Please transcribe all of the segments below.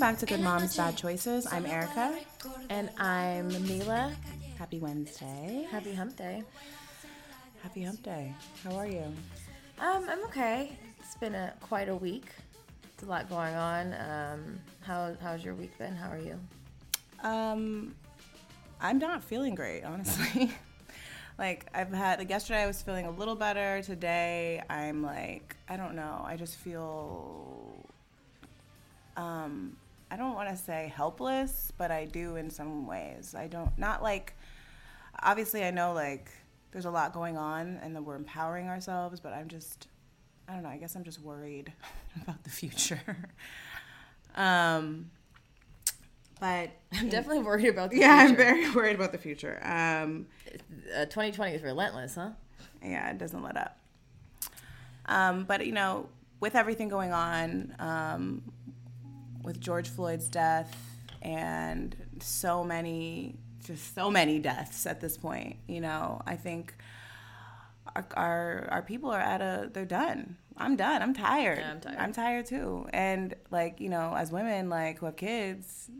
Back to Good Moms Bad Choices. I'm Erica. And I'm Mila. Happy Wednesday. Happy Hump Day. Happy Hump Day. How are you? Um, I'm okay. It's been a quite a week. It's a lot going on. Um, how how's your week been? How are you? Um, I'm not feeling great, honestly. like I've had like yesterday I was feeling a little better. Today I'm like I don't know. I just feel um I don't want to say helpless, but I do in some ways. I don't not like obviously I know like there's a lot going on and that we're empowering ourselves, but I'm just I don't know, I guess I'm just worried about the future. um but I'm definitely worried about the yeah, I'm very worried about the future. Um Uh, 2020 is relentless, huh? yeah, it doesn't let up. Um, but you know, with everything going on, um, with George Floyd's death and so many, just so many deaths at this point, you know, I think our our, our people are at a they're done. I'm done. I'm tired. Yeah, I'm tired. I'm tired too. And like you know, as women like who have kids,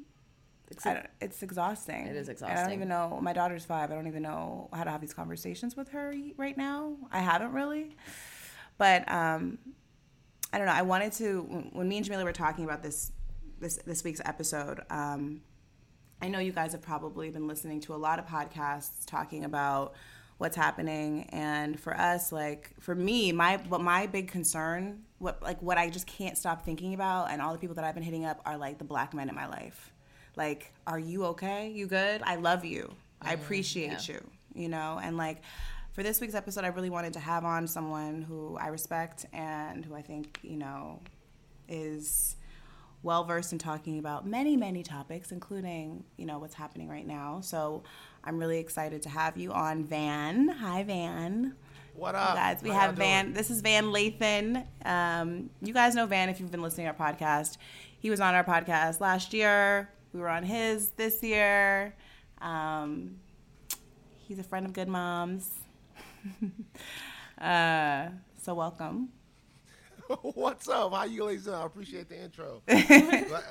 It's, it's exhausting. It is And I don't even know. My daughter's five. I don't even know how to have these conversations with her right now. I haven't really. But um, I don't know. I wanted to when me and Jamila were talking about this this this week's episode. Um, I know you guys have probably been listening to a lot of podcasts talking about what's happening and for us like for me my what my big concern what like what I just can't stop thinking about and all the people that I've been hitting up are like the black men in my life. Like are you okay? You good? I love you. I appreciate you, you know? And like for this week's episode I really wanted to have on someone who I respect and who I think, you know, is well versed in talking about many, many topics, including, you know, what's happening right now. So I'm really excited to have you on Van. Hi, Van. What You up? guys, we How have Van. doing? This is Van Lathan. Um, you guys know Van if you've been listening to our podcast. He was on our podcast last year. We were on his this year. Um, he's a friend of Good Moms. uh, so welcome. What's up? How you ladies doing? I appreciate the intro. glad,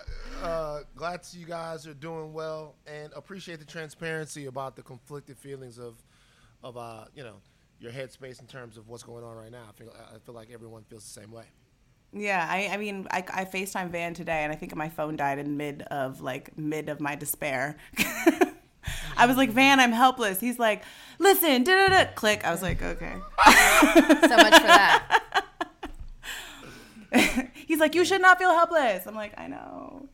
uh, glad to see you guys are doing well, and appreciate the transparency about the conflicted feelings of, of uh, you know, your headspace in terms of what's going on right now. I feel I feel like everyone feels the same way. Yeah, I, I mean, I, I FaceTime Van today, and I think my phone died in mid of like mid of my despair. I was like, Van, I'm helpless. He's like, listen, da da da, click. I was like, okay. So much for that. He's like, you should not feel helpless. I'm like, I know.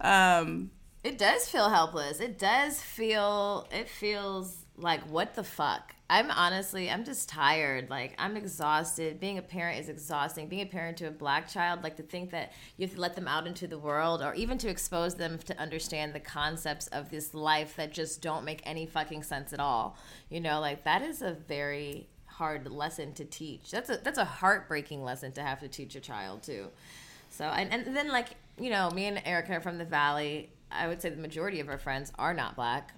Um, It does feel helpless. It does feel. It feels like what the fuck. I'm honestly, I'm just tired. Like I'm exhausted. Being a parent is exhausting. Being a parent to a black child, like to think that you have to let them out into the world, or even to expose them to understand the concepts of this life that just don't make any fucking sense at all. You know, like that is a very hard lesson to teach. That's a that's a heartbreaking lesson to have to teach a child too. So and, and then like you know, me and Erica are from the valley. I would say the majority of our friends are not black.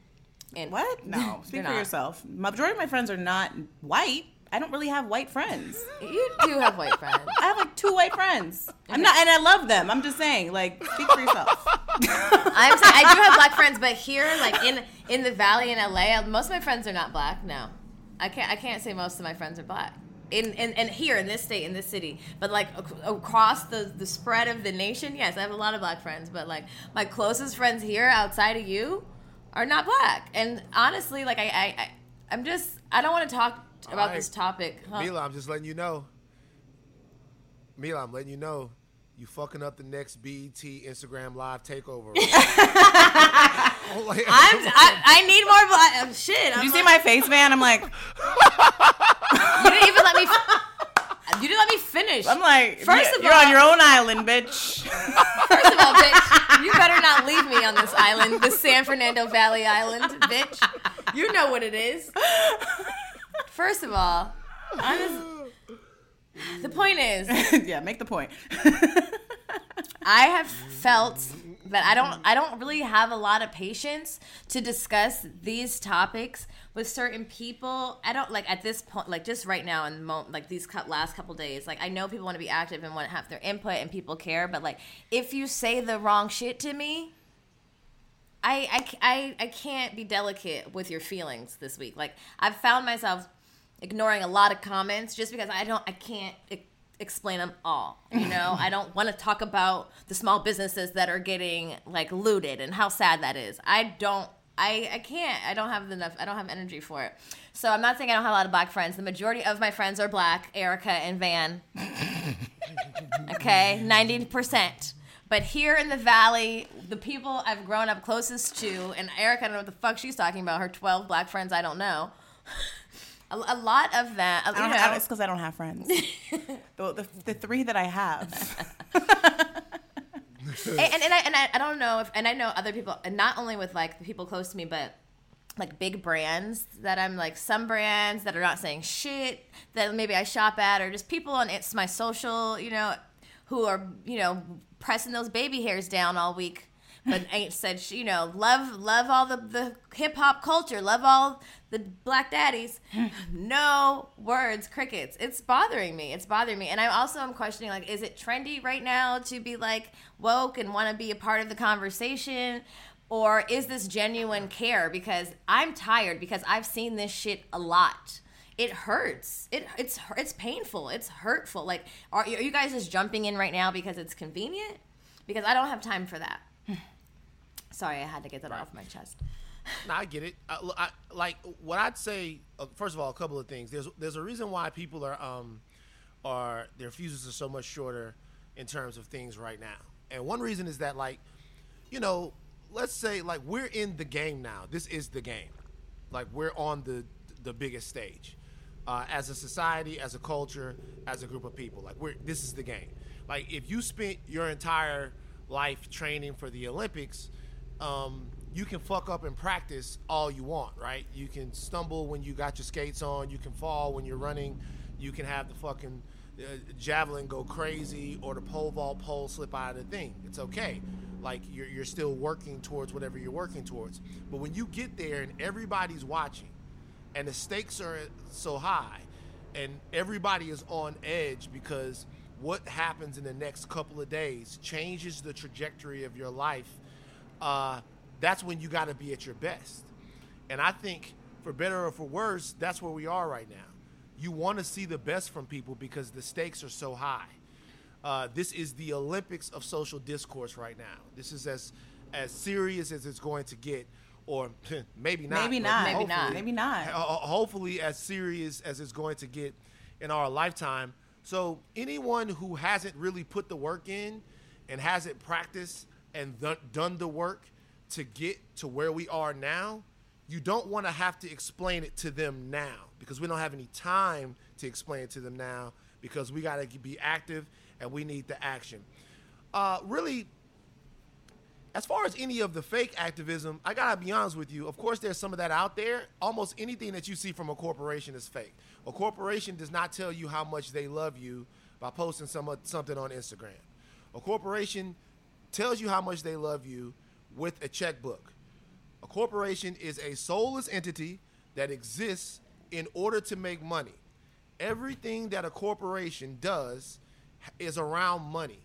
And what? No, speak for not. yourself. Majority of my friends are not white. I don't really have white friends. You do have white friends. I have like two white friends. I'm not, and I love them. I'm just saying, like, speak for yourself. I'm saying I do have black friends, but here, like in in the valley in LA, most of my friends are not black. No, I can't. I can't say most of my friends are black. In, in, and here in this state in this city but like ac- across the, the spread of the nation yes i have a lot of black friends but like my closest friends here outside of you are not black and honestly like i, I, I i'm just i don't want to talk about right. this topic huh? Mila, I'm just letting you know. Mila, I'm letting you know. You fucking up the next BET Instagram live takeover. Like- I'm, I, I need more black oh, shit I'm Did you see my face, man? I'm like, you didn't even let me you didn't let me finish I'm like, First you're, of you're all- on your own island, bitch. First of all, bitch, you better not leave me on this island, the San Fernando Valley Island, bitch. You know what it is. First of all, honest, the point is, yeah, make the point. I have felt that I don't mm-hmm. I don't really have a lot of patience to discuss these topics with certain people. I don't like at this point like just right now in the moment like these last couple days like I know people want to be active and want to have their input and people care but like if you say the wrong shit to me I, I, I, I can't be delicate with your feelings this week. Like I've found myself ignoring a lot of comments just because I don't I can't e- explain them all. You know, I don't want to talk about the small businesses that are getting like looted and how sad that is. I don't I, I can't. I don't have enough. I don't have energy for it. So I'm not saying I don't have a lot of black friends. The majority of my friends are black. Erica and Van. okay, ninety percent. But here in the valley, the people I've grown up closest to, and Erica, I don't know what the fuck she's talking about. Her twelve black friends, I don't know. A, a lot of that. I don't know, it's because I don't have friends. the, the, the three that I have. and, and, and, I, and I, I don't know if and I know other people and not only with like the people close to me but like big brands that I'm like some brands that are not saying shit that maybe I shop at or just people on it's my social you know who are you know pressing those baby hairs down all week but ain't said sh- you know love love all the the hip hop culture love all the black daddies. No words crickets. It's bothering me. It's bothering me. And i also am questioning like is it trendy right now to be like woke and want to be a part of the conversation? Or is this genuine care? Because i'm tired because i've seen this shit a lot. It hurts. It it's it's painful. It's hurtful. Like are, are you guys just jumping in right now because it's convenient? Because i don't have time for that sorry i had to get that off my chest No, I get it. I, I, like what I'd say. Uh, first of all, a couple of things. There's there's a reason why people are um are their fuses are so much shorter in terms of things right now. And one reason is that like, you know, let's say like we're in the game now. This is the game. Like we're on the the biggest stage. Uh, as a society, as a culture, as a group of people, like we're this is the game. Like if you spent your entire life training for the Olympics, um, you can fuck up in practice all you want, right? You can stumble when you got your skates on. You can fall when you're running. You can have the fucking uh, javelin go crazy or the pole vault pole slip out of the thing. It's okay. Like you're, you're still working towards whatever you're working towards. But when you get there and everybody's watching and the stakes are so high and everybody is on edge because what happens in the next couple of days changes the trajectory of your life uh, that's when you got to be at your best. And I think, for better or for worse, that's where we are right now. You want to see the best from people because the stakes are so high. Uh, this is the Olympics of social discourse right now. This is as as serious as it's going to get, or maybe not. Maybe not. Maybe not. Maybe not. ho- Hopefully, as serious as it's going to get in our lifetime. So anyone who hasn't really put the work in and hasn't practiced and th- done the work to get to where we are now, you don't want to have to explain it to them now because we don't have any time to explain it to them now because we got to be active and we need the action. Uh, really, as far as any of the fake activism, I gotta be honest with you. Of course, there's some of that out there. Almost anything that you see from a corporation is fake. A corporation does not tell you how much they love you by posting some something on Instagram. A corporation tells you how much they love you with a checkbook. A corporation is a soulless entity that exists in order to make money. everything that a corporation does is around money.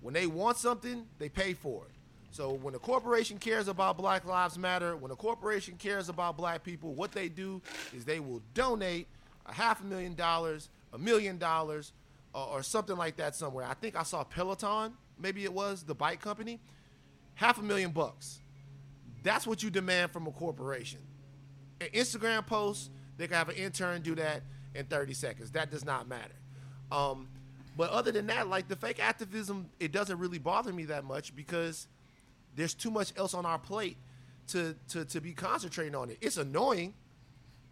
When they want something, they pay for it. So when a corporation cares about Black Lives Matter, when a corporation cares about black people, what they do is they will donate a half a million dollars, a million dollars, or, or something like that somewhere. I think I saw Peloton, maybe it was the bike company, half a million bucks. That's what you demand from a corporation. An Instagram post, they can have an intern do that in 30 seconds. That does not matter. Um, but other than that, like the fake activism, it doesn't really bother me that much because there's too much else on our plate to to to be concentrating on it. It's annoying.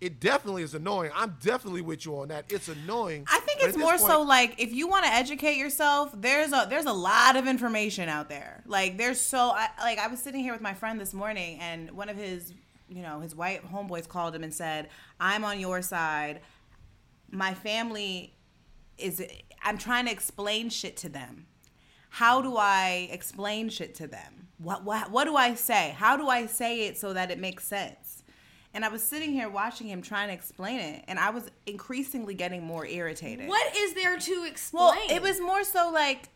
It definitely is annoying. I'm definitely with you on that. It's annoying. I think it's more so like if you want to educate yourself, there's a there's a lot of information out there. Like there's so I, like I was sitting here with my friend this morning, and one of his you know his white homeboys called him and said, "I'm on your side. My family is. I'm trying to explain shit to them. How do I explain shit to them? What what what do I say? How do I say it so that it makes sense?" And I was sitting here watching him trying to explain it, and I was increasingly getting more irritated. What is there to explain? Well, it was more so like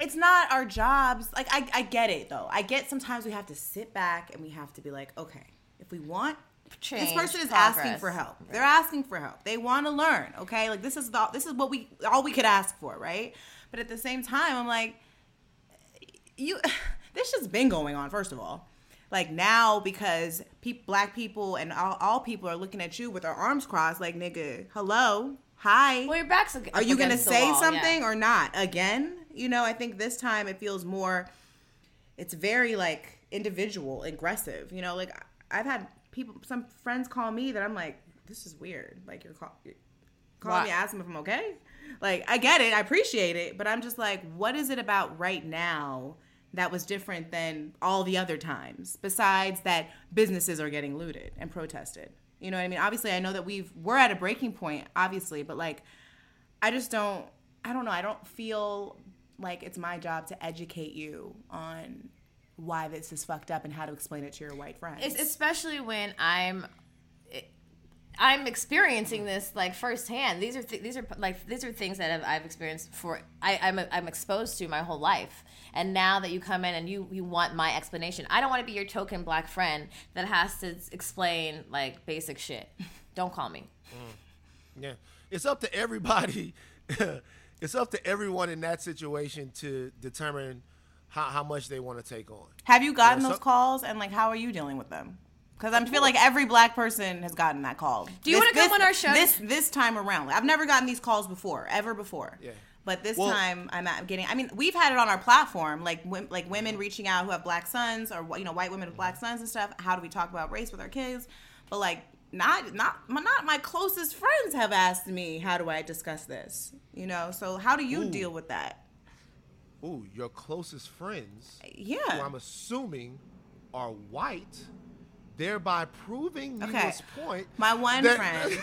it's not our jobs. Like I, I get it though. I get sometimes we have to sit back and we have to be like, okay, if we want Change, this person is progress. asking for help. They're asking for help. They want to learn. Okay, like this is the this is what we all we could ask for, right? But at the same time, I'm like, you. This has been going on. First of all, like now because peop black people and all, all people are looking at you with their arms crossed, like nigga, hello, hi. Well, your back's ag- Are you going to say wall, yeah. something or not? Again, you know, I think this time it feels more. It's very like individual, aggressive. You know, like I've had people, some friends call me that I'm like, this is weird. Like you're call, you're calling me, asking if I'm okay. Like I get it, I appreciate it, but I'm just like, what is it about right now that was different than all the other times? Besides that, businesses are getting looted and protested. You know what I mean? Obviously, I know that we've we're at a breaking point, obviously, but like I just don't I don't know, I don't feel like it's my job to educate you on why this is fucked up and how to explain it to your white friends. Especially when I'm I'm experiencing this like firsthand. These are th- these are like these are things that I've, I've experienced for I, I'm I'm exposed to my whole life. And now that you come in and you you want my explanation, I don't want to be your token black friend that has to explain like basic shit. Don't call me. Mm. Yeah, it's up to everybody. it's up to everyone in that situation to determine how, how much they want to take on. Have you gotten Yeah, those so- calls and like how are you dealing with them? Because I feel like every black person has gotten that call. Do you wanna come on our show? This this time around? I've never gotten these calls before, ever before. Yeah. But this Well- time I'm at getting. I mean, we've had it on our platform, like wom- like women reaching out who have black sons or you know white women with black mm-hmm. sons and stuff. How do we talk about race with our kids? But like not not my, not my closest friends have asked me how do I discuss this. You know. So how do you Ooh. deal with that? Ooh, your closest friends, who Yeah. I'm assuming are white, thereby proving Okay. Neva's point. My one that- friend.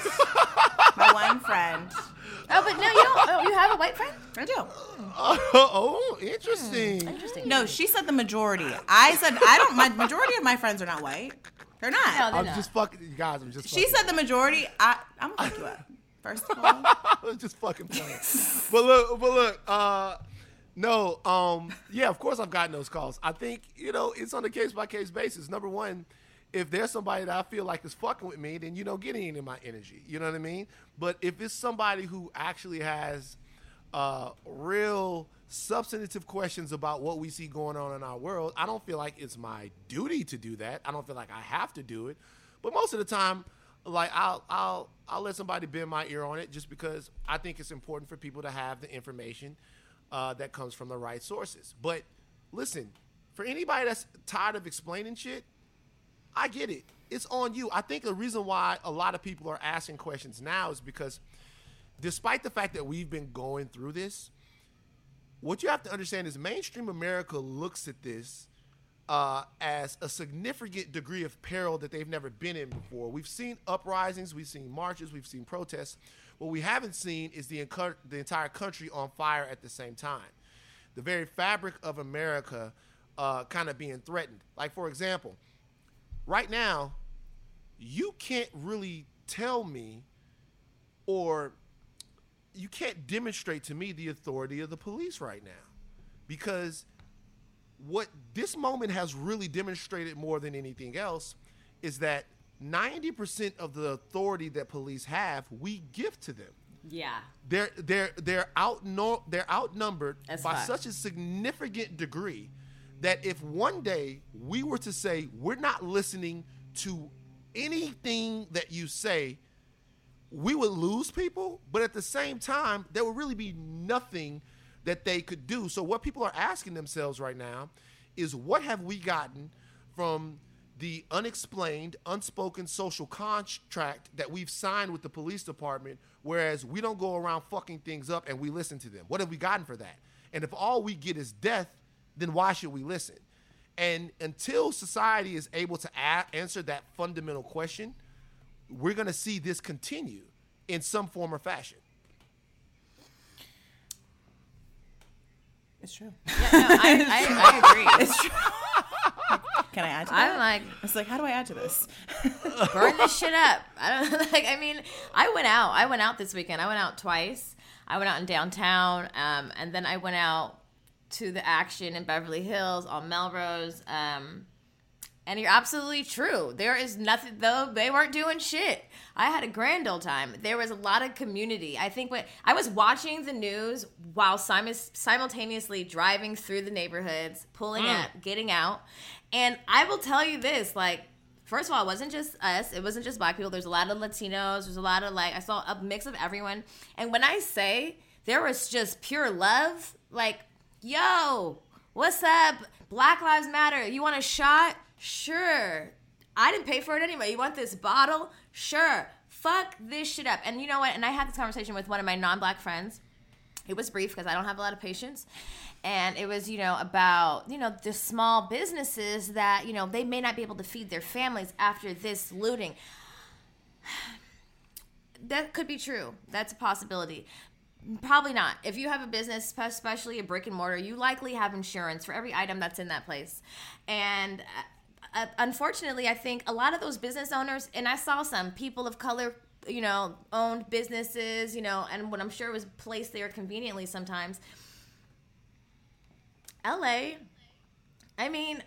my one friend. Oh, but no, you don't. Oh, you have a white friend? I do. oh, interesting. Interesting. No, she said the majority. I said I don't. My majority of my friends are not white. They're not. No, they're I'm not. just fucking you guys. I'm just. she said the majority. I, I'm gonna fuck you up. First of all, I was just fucking playing. but look, but look, uh, no, um, yeah, of course I've gotten those calls. I think you know it's on a case by case basis. Number one, if there's somebody that I feel like is fucking with me, then you don't get any of my energy. You know what I mean? But if it's somebody who actually has uh, real substantive questions about what we see going on in our world, I don't feel like it's my duty to do that. I don't feel like I have to do it. But most of the time, like I'll I'll I'll let somebody bend my ear on it just because I think it's important for people to have the information uh, that comes from the right sources. But listen, for anybody that's tired of explaining shit, I get it. It's on you. I think the reason why a lot of people are asking questions now is because despite the fact that we've been going through this, what you have to understand is mainstream America looks at this uh, as a significant degree of peril that they've never been in before. We've seen uprisings, we've seen marches, we've seen protests. What we haven't seen is the, the entire country on fire at the same time. The very fabric of America uh, kind of being threatened. Like, for example, right now, you can't really tell me or you can't demonstrate to me the authority of the police right now. Because what this moment has really demonstrated more than anything else is that 90% of the authority that police have we give to them. Yeah. they're they're they're out they're outnumbered by such a significant degree that if one day we were to say we're not listening to anything that you say we would lose people but at the same time there would really be nothing that they could do so what people are asking themselves right now is what have we gotten from the unexplained, unspoken social contract that we've signed with the police department, whereas we don't go around fucking things up and we listen to them. What have we gotten for that? And if all we get is death, then why should we listen? And until society is able to a- answer that fundamental question, we're going to see this continue in some form or fashion. It's true. No, I, I, I agree. It's true. Can I add to I'm that? like, it's like, how do I add to this? burn this shit up. I don't like. I mean, I went out. I went out this weekend. I went out twice. I went out in downtown, um, and then I went out to the action in Beverly Hills on Melrose. Um, and you're absolutely true. There is nothing though. They weren't doing shit. I had a grand old time. There was a lot of community. I think what I was watching the news while simu- simultaneously driving through the neighborhoods, pulling up, getting out. And I will tell you this, like First of all, it wasn't just us. It wasn't just black people. There's a lot of Latinos. There's a lot of like I saw a mix of everyone. And when I say there was just pure love, like, yo, what's up? Black Lives Matter. You want a shot? Sure. I didn't pay for it anyway. You want this bottle? Sure. Fuck this shit up. And you know what? And I had this conversation with one of my non-black friends it was brief because I don't have a lot of patience. And it was, you know, about, you know, the small businesses that, you know, they may not be able to feed their families after this looting. That could be true. That's a possibility. Probably not. If you have a business, especially a brick and mortar, you likely have insurance for every item that's in that place. And uh, unfortunately, I think a lot of those business owners, and I saw some people of color, you know, owned businesses, you know, and what I'm sure was placed there conveniently sometimes. LA, I mean,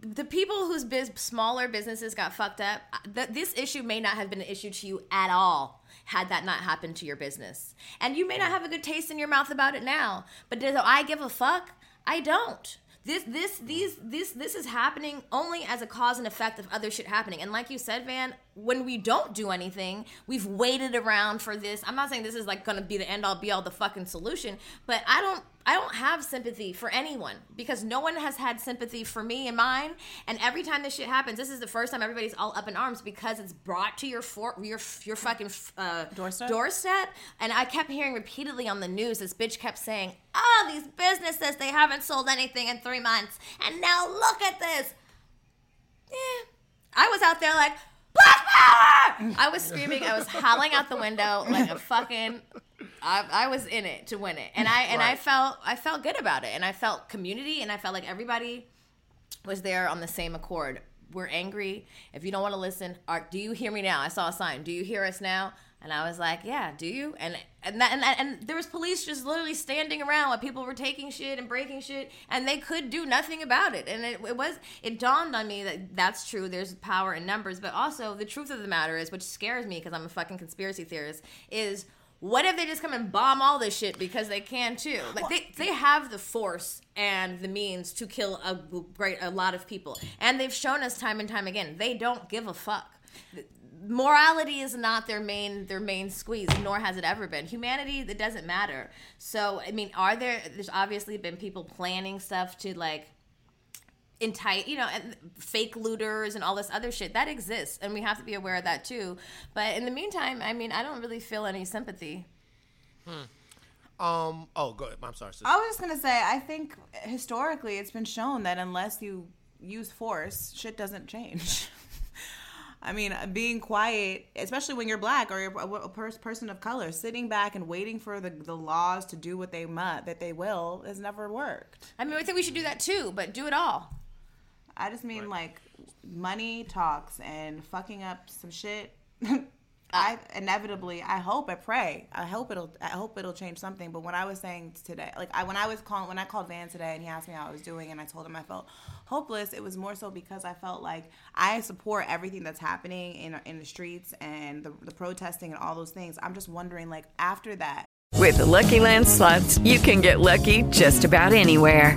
the people whose biz, smaller businesses got fucked up, th- this issue may not have been an issue to you at all had that not happened to your business. And you may not have a good taste in your mouth about it now, but do I give a fuck? I don't. This this these this this is happening only as a cause and effect of other shit happening. And like you said, Van, when we don't do anything, we've waited around for this. I'm not saying this is like gonna be the end all be all the fucking solution, but I don't I don't have sympathy for anyone because no one has had sympathy for me and mine. And every time this shit happens, this is the first time everybody's all up in arms because it's brought to your for, your your fucking uh, Doorstep? Doorstep. And I kept hearing repeatedly on the news, this bitch kept saying, "Oh, these businesses they haven't sold anything in three months, and now look at this." Yeah, I was out there like. Black power! I was screaming. I was howling out the window like a fucking I, I was in it to win it, and I and I felt I felt good about it, and I felt community, and I felt like everybody was there on the same accord. We're angry. If you don't want to listen, are, do you hear me now? I saw a sign. Do you hear us now? And I was like, yeah, do you? And and that, and, that, and there was police just literally standing around while people were taking shit and breaking shit, and they could do nothing about it. And it, it was it dawned on me that that's true. There's power in numbers, but also the truth of the matter is, which scares me because I'm a fucking conspiracy theorist, is what if they just come and bomb all this shit because they can too? Like they, they have the force and the means to kill a great a lot of people, and they've shown us time and time again they don't give a fuck. Morality is not their main their main squeeze, nor has it ever been. Humanity it doesn't matter. So I mean, are there? There's obviously been people planning stuff to like entice you know and fake looters and all this other shit that exists and we have to be aware of that too but in the meantime i mean i don't really feel any sympathy hmm. Um. Oh, go ahead. I'm sorry. Sis. I was just gonna say, I think historically it's been shown that unless you use force, shit doesn't change. I mean, being quiet, especially when you're black or you're a, a person of color, sitting back and waiting for the, the laws to do what they must, that they will, has never worked. i mean i think we should do that too but do it all I just mean like money talks and fucking up some shit. I inevitably, I hope, I pray, I hope it'll, I hope it'll change something. But when I was saying today, like I when I was calling, when I called Van today, and he asked me how I was doing, and I told him I felt hopeless. It was more so because I felt like I support everything that's happening in in the streets and the, the protesting and all those things. I'm just wondering, like after that, With the Lucky Land slots, you can get lucky just about anywhere.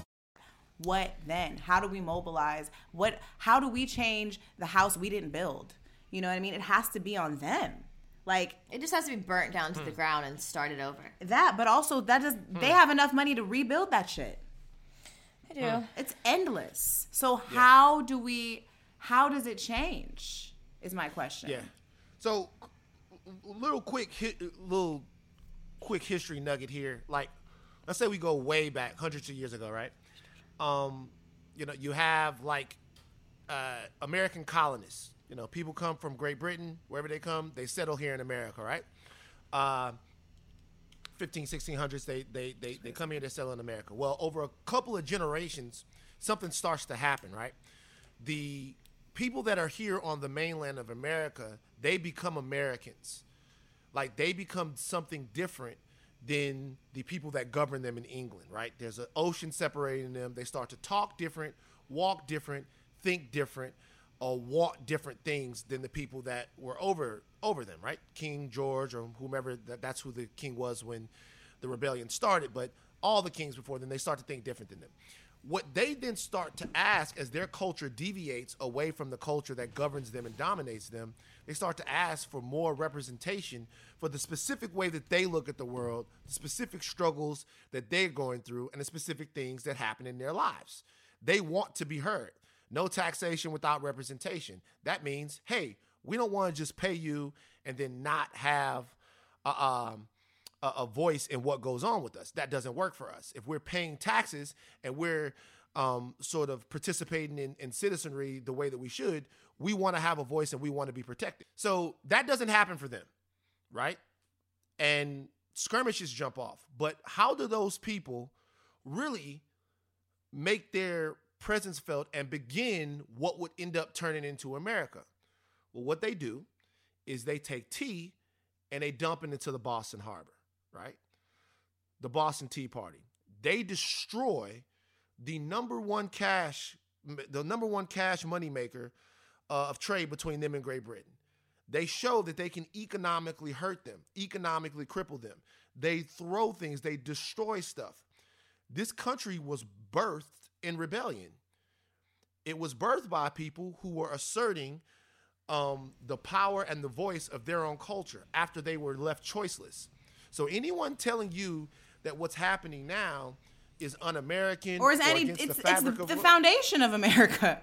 What then? How do we mobilize? What? How do we change the house we didn't build? You know what I mean? It has to be on them. Like It just has to be burnt down to the hmm. ground and started over. that, but also that does hmm. they have enough money to rebuild that shit. I do. It's endless. So how do we how does it change? Is my question. Yeah. So, little quick, hit little quick history nugget here. Like, let's say we go way back, hundreds of years ago, right? Um, you know, you have like uh, American colonists. You know, people come from Great Britain, wherever they come, they settle here in America, right? Uh, 15, 1600s, they, they, they, they come here, they settle in America. Well, over a couple of generations, something starts to happen, right? The people that are here on the mainland of America, they become Americans. Like they become something different than the people that govern them in England, right? There's an ocean separating them. They start to talk different, walk different, think different, or want different things than the people that were over over them, right? King George or whomever that, that's who the king was when the rebellion started, but all the kings before then they start to think different than them. What they then start to ask as their culture deviates away from the culture that governs them and dominates them, they start to ask for more representation for the specific way that they look at the world, the specific struggles that they're going through, and the specific things that happen in their lives. They want to be heard. No taxation without representation. That means, hey, we don't want to just pay you and then not have a, um, a, a voice in what goes on with us. That doesn't work for us. If we're paying taxes and we're um, sort of participating in, in citizenry the way that we should, we want to have a voice and we want to be protected. So that doesn't happen for them, right? And skirmishes jump off. But how do those people really make their presence felt and begin what would end up turning into America? Well, what they do is they take tea and they dump it into the Boston Harbor, right? The Boston Tea Party. They destroy the number one cash, the number one cash moneymaker uh, of trade between them and Great Britain. They show that they can economically hurt them, economically cripple them. They throw things, they destroy stuff. This country was birthed in rebellion. It was birthed by people who were asserting um, the power and the voice of their own culture after they were left choiceless. So anyone telling you that what's happening now is un-American Or is any it's the it's the, the foundation of America.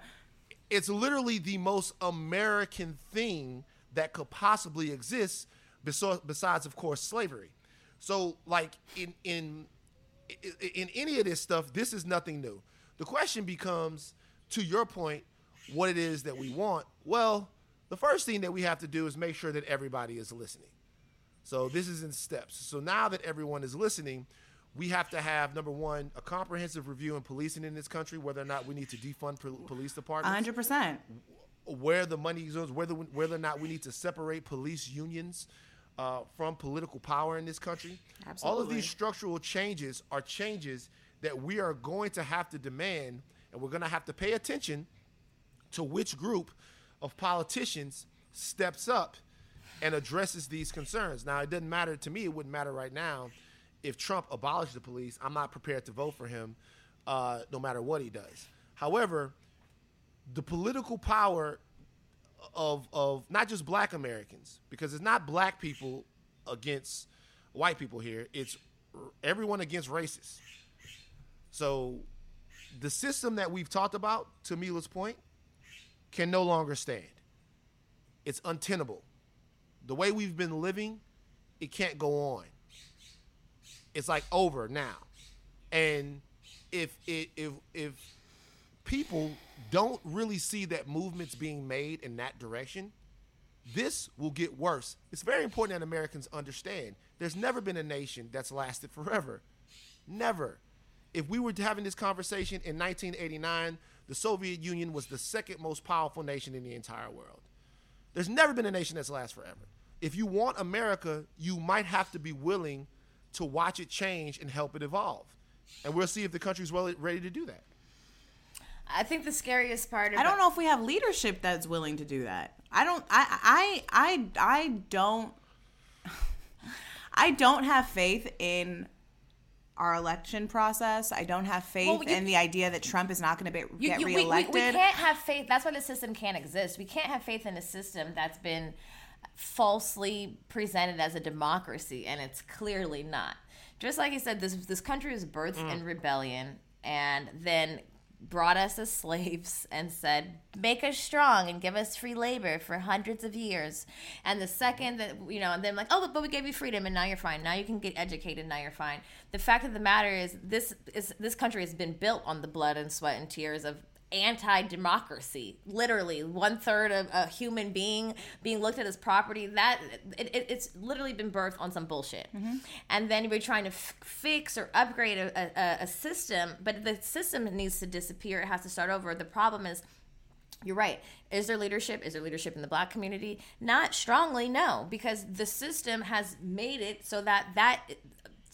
it's literally the most American thing that could possibly exist, besides, of course, slavery. So, like in in- in any of this stuff, this is nothing new. The question becomes, to your point, what it is that we want. Well, the first thing that we have to do is make sure that everybody is listening. So this is in steps. So now that everyone is listening, we have to have number one a comprehensive review in policing in this country, whether or not we need to defund pol- police departments hundred percent. where the money goes, whether whether or not we need to separate police unions uh, from political power in this country. Absolutely. All of these structural changes are changes that we are going to have to demand, and we're going to have to pay attention to which group of politicians steps up and addresses these concerns. Now, it doesn't matter to me. It wouldn't matter right now if Trump abolished the police. I'm not prepared to vote for him, uh, no matter what he does. However, the political power of of not just black Americans, because it's not black people against white people here. It's everyone against racists. So the system that we've talked about, to Mila's point, can no longer stand. It's untenable. The way we've been living, it can't go on. it's like over now. And if it if if people don't really see that movements being made in that direction, this will get worse. It's very important that Americans understand there's never been a nation that's lasted forever. Never. If we were having this conversation in 1989, the Soviet Union was the second most powerful nation in the entire world. There's never been a nation that's last forever. If you want America, you might have to be willing to watch it change and help it evolve. And we'll see if the country's well ready to do that. I think the scariest part. Of I don't know if we have leadership that's willing to do that. I don't. I. I. I. I don't. I don't have faith in our election process. I don't have faith Well, you- in the idea that Trump is not going to be, You- get you- we- we, reelected. we, can't have faith. That's why the system can't exist. We can't have faith in a system that's been falsely presented as a democracy, and it's clearly not. Just like you said, this this country was birthed in mm. rebellion, and then brought us as slaves and said, "Make us strong and give us free labor for hundreds of years." And the second that you know, and then like, "Oh, but, but we gave you freedom, and now you're fine. Now you can get educated. Now you're fine." The fact of the matter is, this is this country has been built on the blood and sweat and tears of anti-democracy literally one third of a human being being looked at as property that it, it, it's literally been birthed on some bullshit mm-hmm. and then we're trying to f- fix or upgrade a, a, a system but the system needs to disappear it has to start over the problem is you're right. Is there leadership? Is there leadership in the black community? Not strongly, no, because the system has made it so that that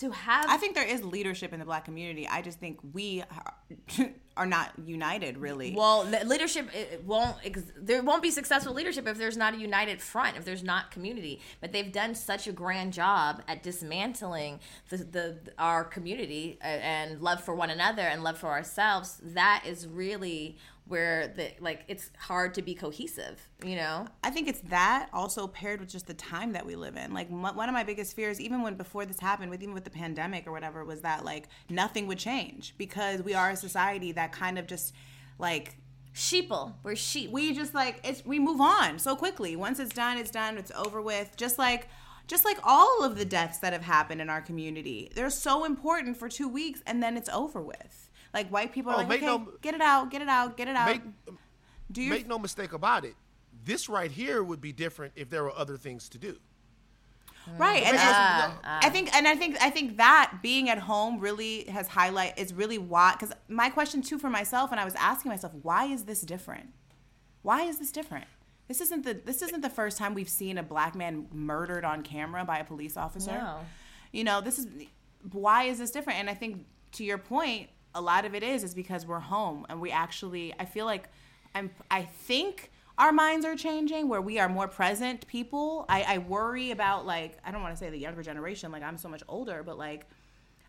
to have I think there is leadership in the black community. I just think we are- not united, really. Well, leadership won't. ex- There won't be successful leadership if there's not a united front, if there's not community. But they've done such a grand job at dismantling the, the our community and love for one another and love for ourselves. That is really where the like it's hard to be cohesive. You know. I think it's that also paired with just the time that we live in. Like m- one of my biggest fears, even when before this happened, with even with the pandemic or whatever, was that like nothing would change because we are a society that kind of just like Sheeple, we're sheep. we just like it's we move on so quickly. Once it's done, it's done. It's over with. Just like just like all of the deaths that have happened in our community, they're so important for two weeks and then it's over with. Like white people are Oh, like, make okay, no- get it out, get it out, get it out. Make, Do you make no mistake about it. This right here would be different if there were other things to do. right and, and i think and i think i think that being at home really has highlight is really why because my question too for myself and i was asking myself why is this different why is this different this isn't the this isn't the first time we've seen a black man murdered on camera by a police officer No. you know this is why is this different and i think to your point a lot of it is is because we're home and we actually i feel like i'm i think our minds are changing where we are more present people i, I worry about like i don't want to say the younger generation like i'm so much older but like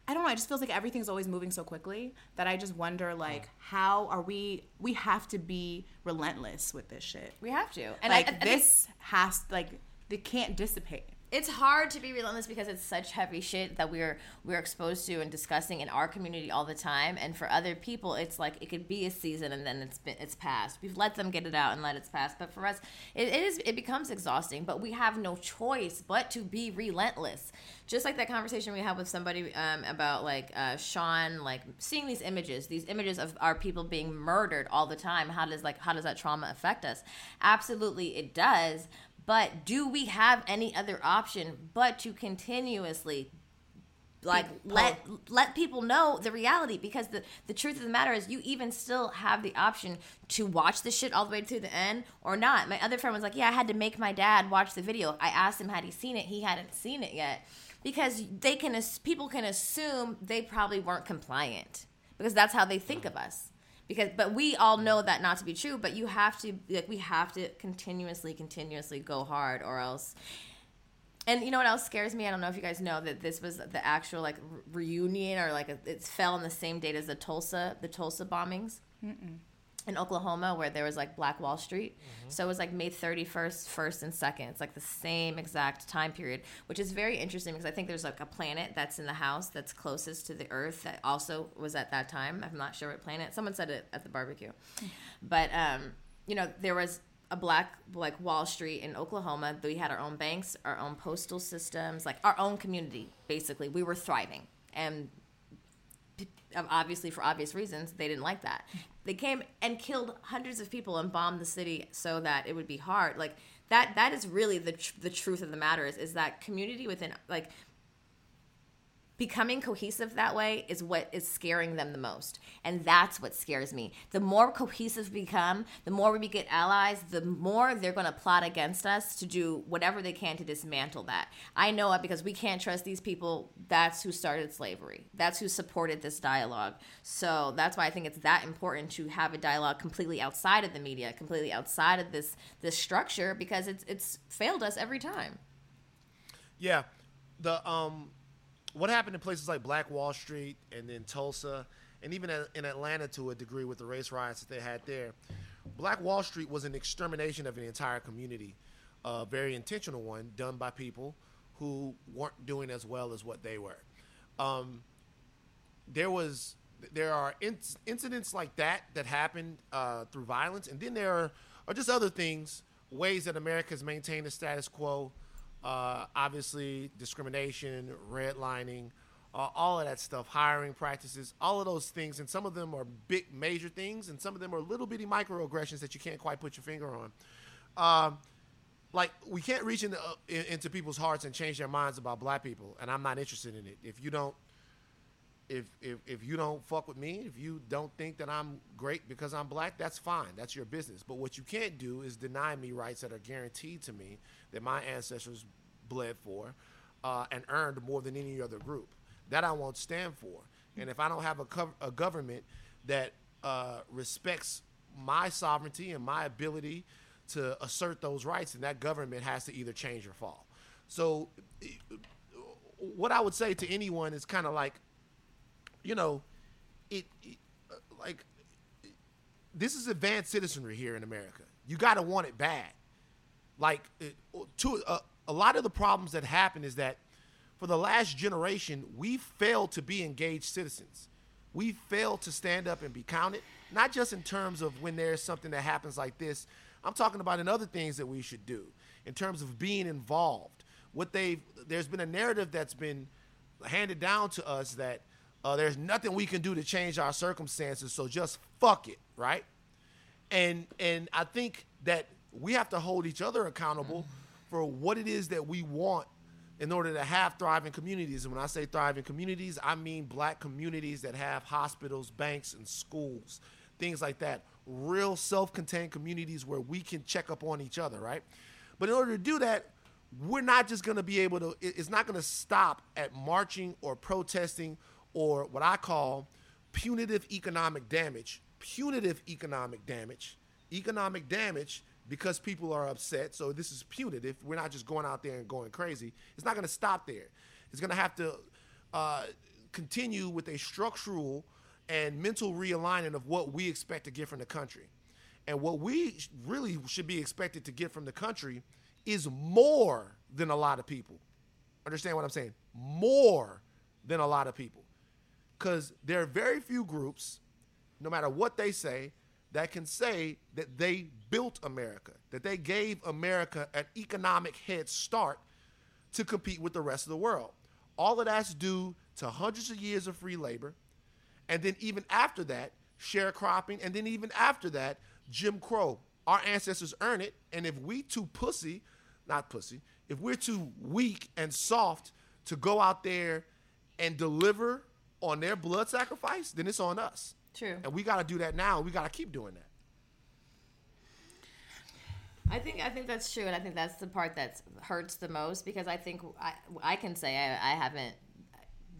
I don't know. It just feels like everything's always moving so quickly that I just wonder, like, how are we? We have to be relentless with this shit. We have to, and like I, I think- this has like they can't dissipate. It's hard to be relentless because it's such heavy shit that we're we're exposed to and discussing in our community all the time. And for other people it's like it could be a season and then it's been it's passed. We've let them get it out and let it's pass but for us it, it is it becomes exhausting but we have no choice but to be relentless. Just like that conversation we had with somebody um, about like uh, sean like seeing these images these images of our people being murdered all the time how does like how does that trauma affect us? Absolutely it does but do we have any other option but to continuously like let let people know the reality because the the truth of the matter is you even still have the option to watch the shit all the way to the end or not. My other friend was like, "Yeah, I had to make my dad watch the video." I asked him had he seen it. He hadn't seen it yet because they can as- people can assume they probably weren't compliant because that's how they think of us because but we all know that not to be true but you have to like we have to continuously continuously go hard or else and you know what else scares me? I don't know if you guys know that this was the actual like reunion or like it fell on the same date as the Tulsa the Tulsa bombings in Oklahoma where there was like Black Wall Street. So it was like May 31st, 1st and 2nd. It's like the same exact time period, which is very interesting because I think there's like a planet that's in the house that's closest to the earth that also was at that time. I'm not sure what planet. Someone said it at the barbecue. But um, you know, there was a black like Wall Street in Oklahoma. We had our own banks, our own postal systems, like our own community. Basically, we were thriving. and obviously for obvious reasons they didn't like that they came and killed hundreds of people and bombed the city so that it would be hard. Like that that is really the tr- the truth of the matter is, is that community within like becoming cohesive that way is what is scaring them the most. And that's what scares me. The more cohesive we become the more we get allies the more they're going to plot against us to do whatever they can to dismantle that. I know it because we can't trust these people. That's who started slavery. That's who supported this dialogue. So that's why i think it's that important to have a dialogue completely outside of the media completely outside of this this structure because it's it's failed us every time. Yeah, the um, what happened in places like Black Wall Street and then Tulsa, and even in Atlanta to a degree with the race riots that they had there. Black Wall Street was an extermination of an entire community, a very intentional one done by people who weren't doing as well as what they were. Um, there was there are inc- incidents like that that happened uh, through violence, and then there are, are just other things, ways that America has maintained the status quo. Uh, obviously, discrimination, redlining, uh, all of that stuff, hiring practices, all of those things, and some of them are big, major things, and some of them are little bitty microaggressions that you can't quite put your finger on. Um, like we can't reach uh, into people's hearts and change their minds about black people, and I'm not interested in it. If you don't if, if if you don't fuck with me, if you don't think that I'm great because I'm black, that's fine. That's your business. But what you can't do is deny me rights that are guaranteed to me that my ancestors bled for uh, and earned more than any other group. That I won't stand for. And if I don't have a, cov- a government that uh, respects my sovereignty and my ability to assert those rights, then that government has to either change or fall. So, what I would say to anyone is kind of like you know, it, it uh, like this is advanced citizenry here in America. You got to want it bad. Like it, to uh, a lot of the problems that happen is that for the last generation we failed to be engaged citizens. We failed to stand up and be counted, not just in terms of when there's something that happens like this. I'm talking about in other things that we should do in terms of being involved. What they there's been a narrative that's been handed down to us that uh, there's nothing we can do to change our circumstances, so just fuck it, right? And and I think that we have to hold each other accountable for what it is that we want in order to have thriving communities. And when I say thriving communities, I mean black communities that have hospitals, banks, and schools, things like that. Real self-contained communities where we can check up on each other, right? But in order to do that, we're not just going to be able to. It's not going to stop at marching or protesting or what I call punitive economic damage. Punitive economic damage. Economic damage because people are upset. So this is punitive. We're not just going out there and going crazy. It's not going to stop there. It's going to have to uh, continue with a structural and mental realigning of what we expect to get from the country. And what we really should be expected to get from the country is more than a lot of people. Understand what I'm saying? More than a lot of people. Because there are very few groups, no matter what they say, that can say that they built America, that they gave America an economic head start to compete with the rest of the world. All of that's due to hundreds of years of free labor. And then even after that, sharecropping. And then even after that, Jim Crow. Our ancestors earn it. And if we too pussy, not pussy, if we're too weak and soft to go out there and deliver on their blood sacrifice, then it's on us. True. And we got to do that now. We got to keep doing that. I think I think that's true, and I think that's the part that hurts the most because I think I, I can say I, I haven't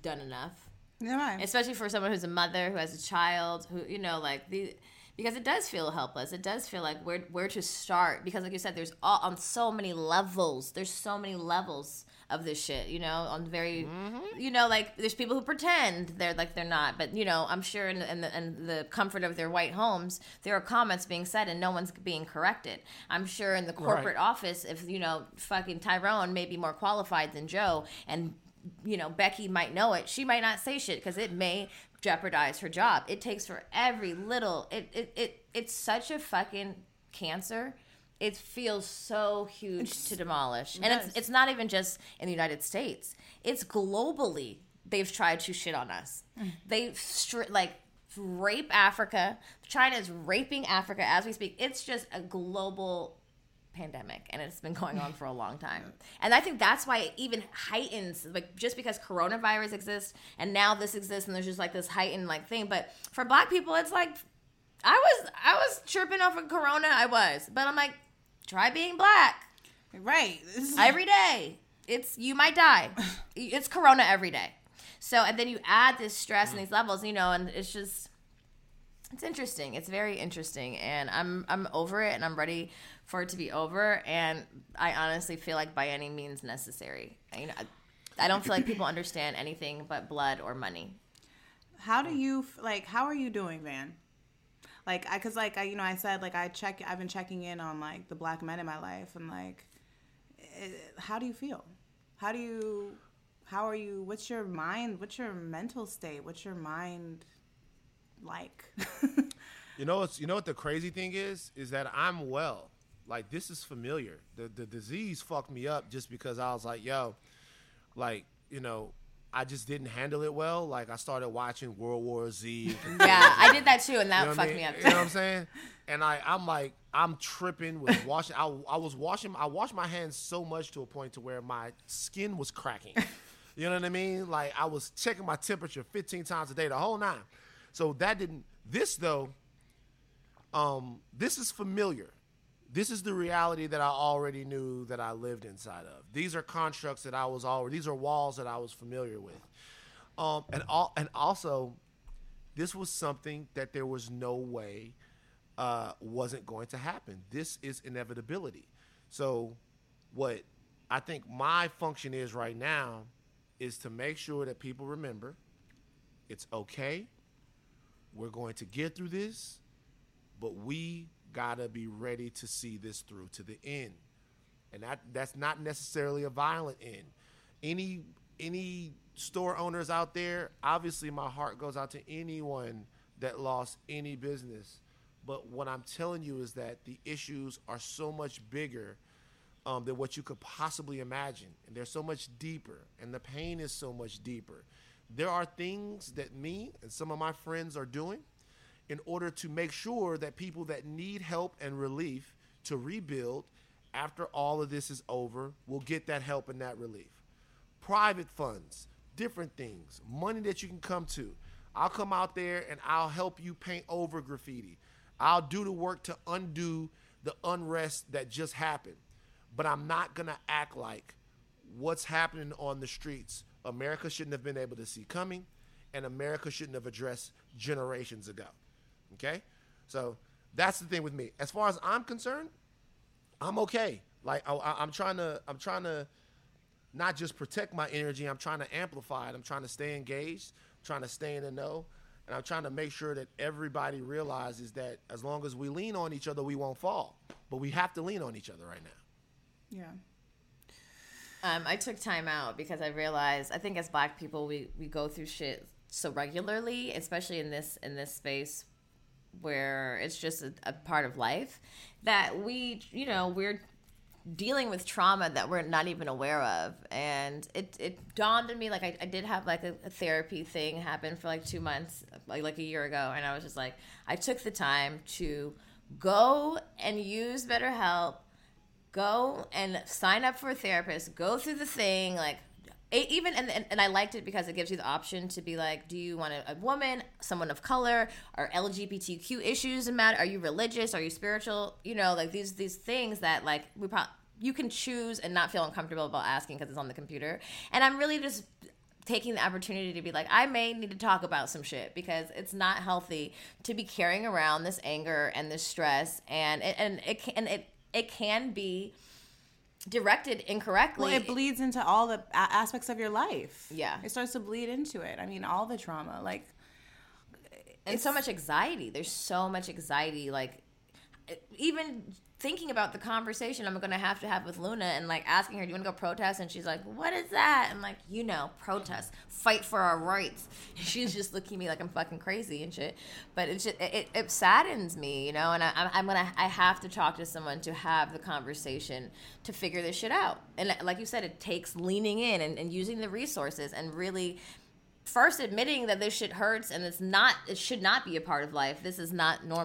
done enough, Never mind. especially for someone who's a mother who has a child who you know like the because it does feel helpless. It does feel like where where to start because like you said, there's all on so many levels. There's so many levels of this shit. You know, on very mm-hmm. you know like there's people who pretend they're like they're not, but you know I'm sure in, in the in the comfort of their white homes there are comments being said and no one's being corrected. I'm sure in the corporate office if you know fucking Tyrone may be more qualified than Joe and you know Becky might know it, she might not say shit because it may jeopardize her job. It takes for every little it it, it it's such a fucking cancer. It feels so huge to demolish. and does. it's it's not even just in the United States. It's globally they've tried to shit on us. Mm. They stri- like rape Africa. China is raping Africa as we speak. It's just a global pandemic and it's been going on for a long time. And I think that's why it even heightens like just because coronavirus exists and now this exists and there's just like this heightened like thing. But for black people it's like I was I was tripping off of corona, I was. But I'm like, try being black Right. Every day. It's you might die. It's corona every day. So and then you add this stress and these levels, you know, and it's just it's interesting. It's very interesting, and I'm I'm over it, and I'm ready for it to be over. And I honestly feel like by any means necessary. You know, I, I don't feel like people understand anything but blood or money. How do you like? How are you doing, Van? Like, I cause like I, you know, I said like I check. I've been checking in on like the black men in my life, and like, eh, how do you feel? How do you? How are you? What's your mind? What's your mental state? What's your mind like? You know what's you know what the crazy thing is is that I'm well. Like this is familiar. The the disease fucked me up just because I was like, yo, like you know, I just didn't handle it well. Like I started watching World War Z. Yeah, I did that too, and that You know I fucked mean? me up. You know what I'm saying? And I, I'm like, I'm tripping with washing. I, I was washing. I washed my hands so much to a point to where my skin was cracking. You know what I mean? Like I was checking my temperature 15 times a day, the whole nine. So that didn't. This though, um, this is familiar. This is the reality that I already knew that I lived inside of. These are constructs that I was already. These are walls that I was familiar with. Um, and all, and also, this was something that there was no way uh, wasn't going to happen. This is inevitability. So, what I think my function is right now is to make sure that people remember it's okay. We're going to get through this, but we gotta be ready to see this through to the end. And that that's not necessarily a violent end. Any any store owners out there, obviously my heart goes out to anyone that lost any business. But what I'm telling you is that the issues are so much bigger um, than what you could possibly imagine. And they're so much deeper, and the pain is so much deeper. There are things that me and some of my friends are doing in order to make sure that people that need help and relief to rebuild after all of this is over will get that help and that relief. Private funds, different things, money that you can come to. I'll come out there and I'll help you paint over graffiti. I'll do the work to undo the unrest that just happened. But I'm not going to act like what's happening on the streets, America shouldn't have been able to see coming, and America shouldn't have addressed generations ago. Okay? So that's the thing with me. As far as I'm concerned, I'm okay. Like I, I- I'm trying to, I'm trying to not just protect my energy. I'm trying to amplify it. I'm trying to stay engaged. I'm trying to stay in the know, and I'm trying to make sure that everybody realizes that as long as we lean on each other, we won't fall. But we have to lean on each other right now. yeah. Um, I took time out because I realized I think as black people we, we go through shit so regularly, especially in this in this space where it's just a, a part of life that we you know we're dealing with trauma that we're not even aware of. And it, it dawned on me like I, I did have like a, a therapy thing happen for like two months like like a year ago. And I was just like I took the time to go and use BetterHelp go and sign up for a therapist go through the thing like e- even and, and, and i liked it because it gives you the option to be like do you want a, a woman someone of color? Are lgbtq issues matter? Are you religious? Are you spiritual? You know like these these things that like we probably you can choose and not feel uncomfortable about asking because it's on the computer. And i'm really just taking the opportunity to be like i may need to talk about some shit because it's not healthy to be carrying around this anger and this stress. And it, and it and it it can be directed incorrectly Well, it bleeds into all the a- aspects of your life. Yeah. It starts to bleed into it. I mean, all the trauma. Like, and so much anxiety there's so much anxiety like even thinking about the conversation i'm gonna have to have with luna and like asking her do you want to go protest? And she's like what is that? I'm like you know protest. Fight for our rights. And she's just looking at me like i'm fucking crazy and shit. But it's just it, it saddens me you know? And I, I'm- i'm gonna i have to talk to someone to have the conversation to figure this shit out. And like you said it takes leaning in and, and using the resources and really first admitting that this shit hurts and it's not it should not be a part of life. This is not normal.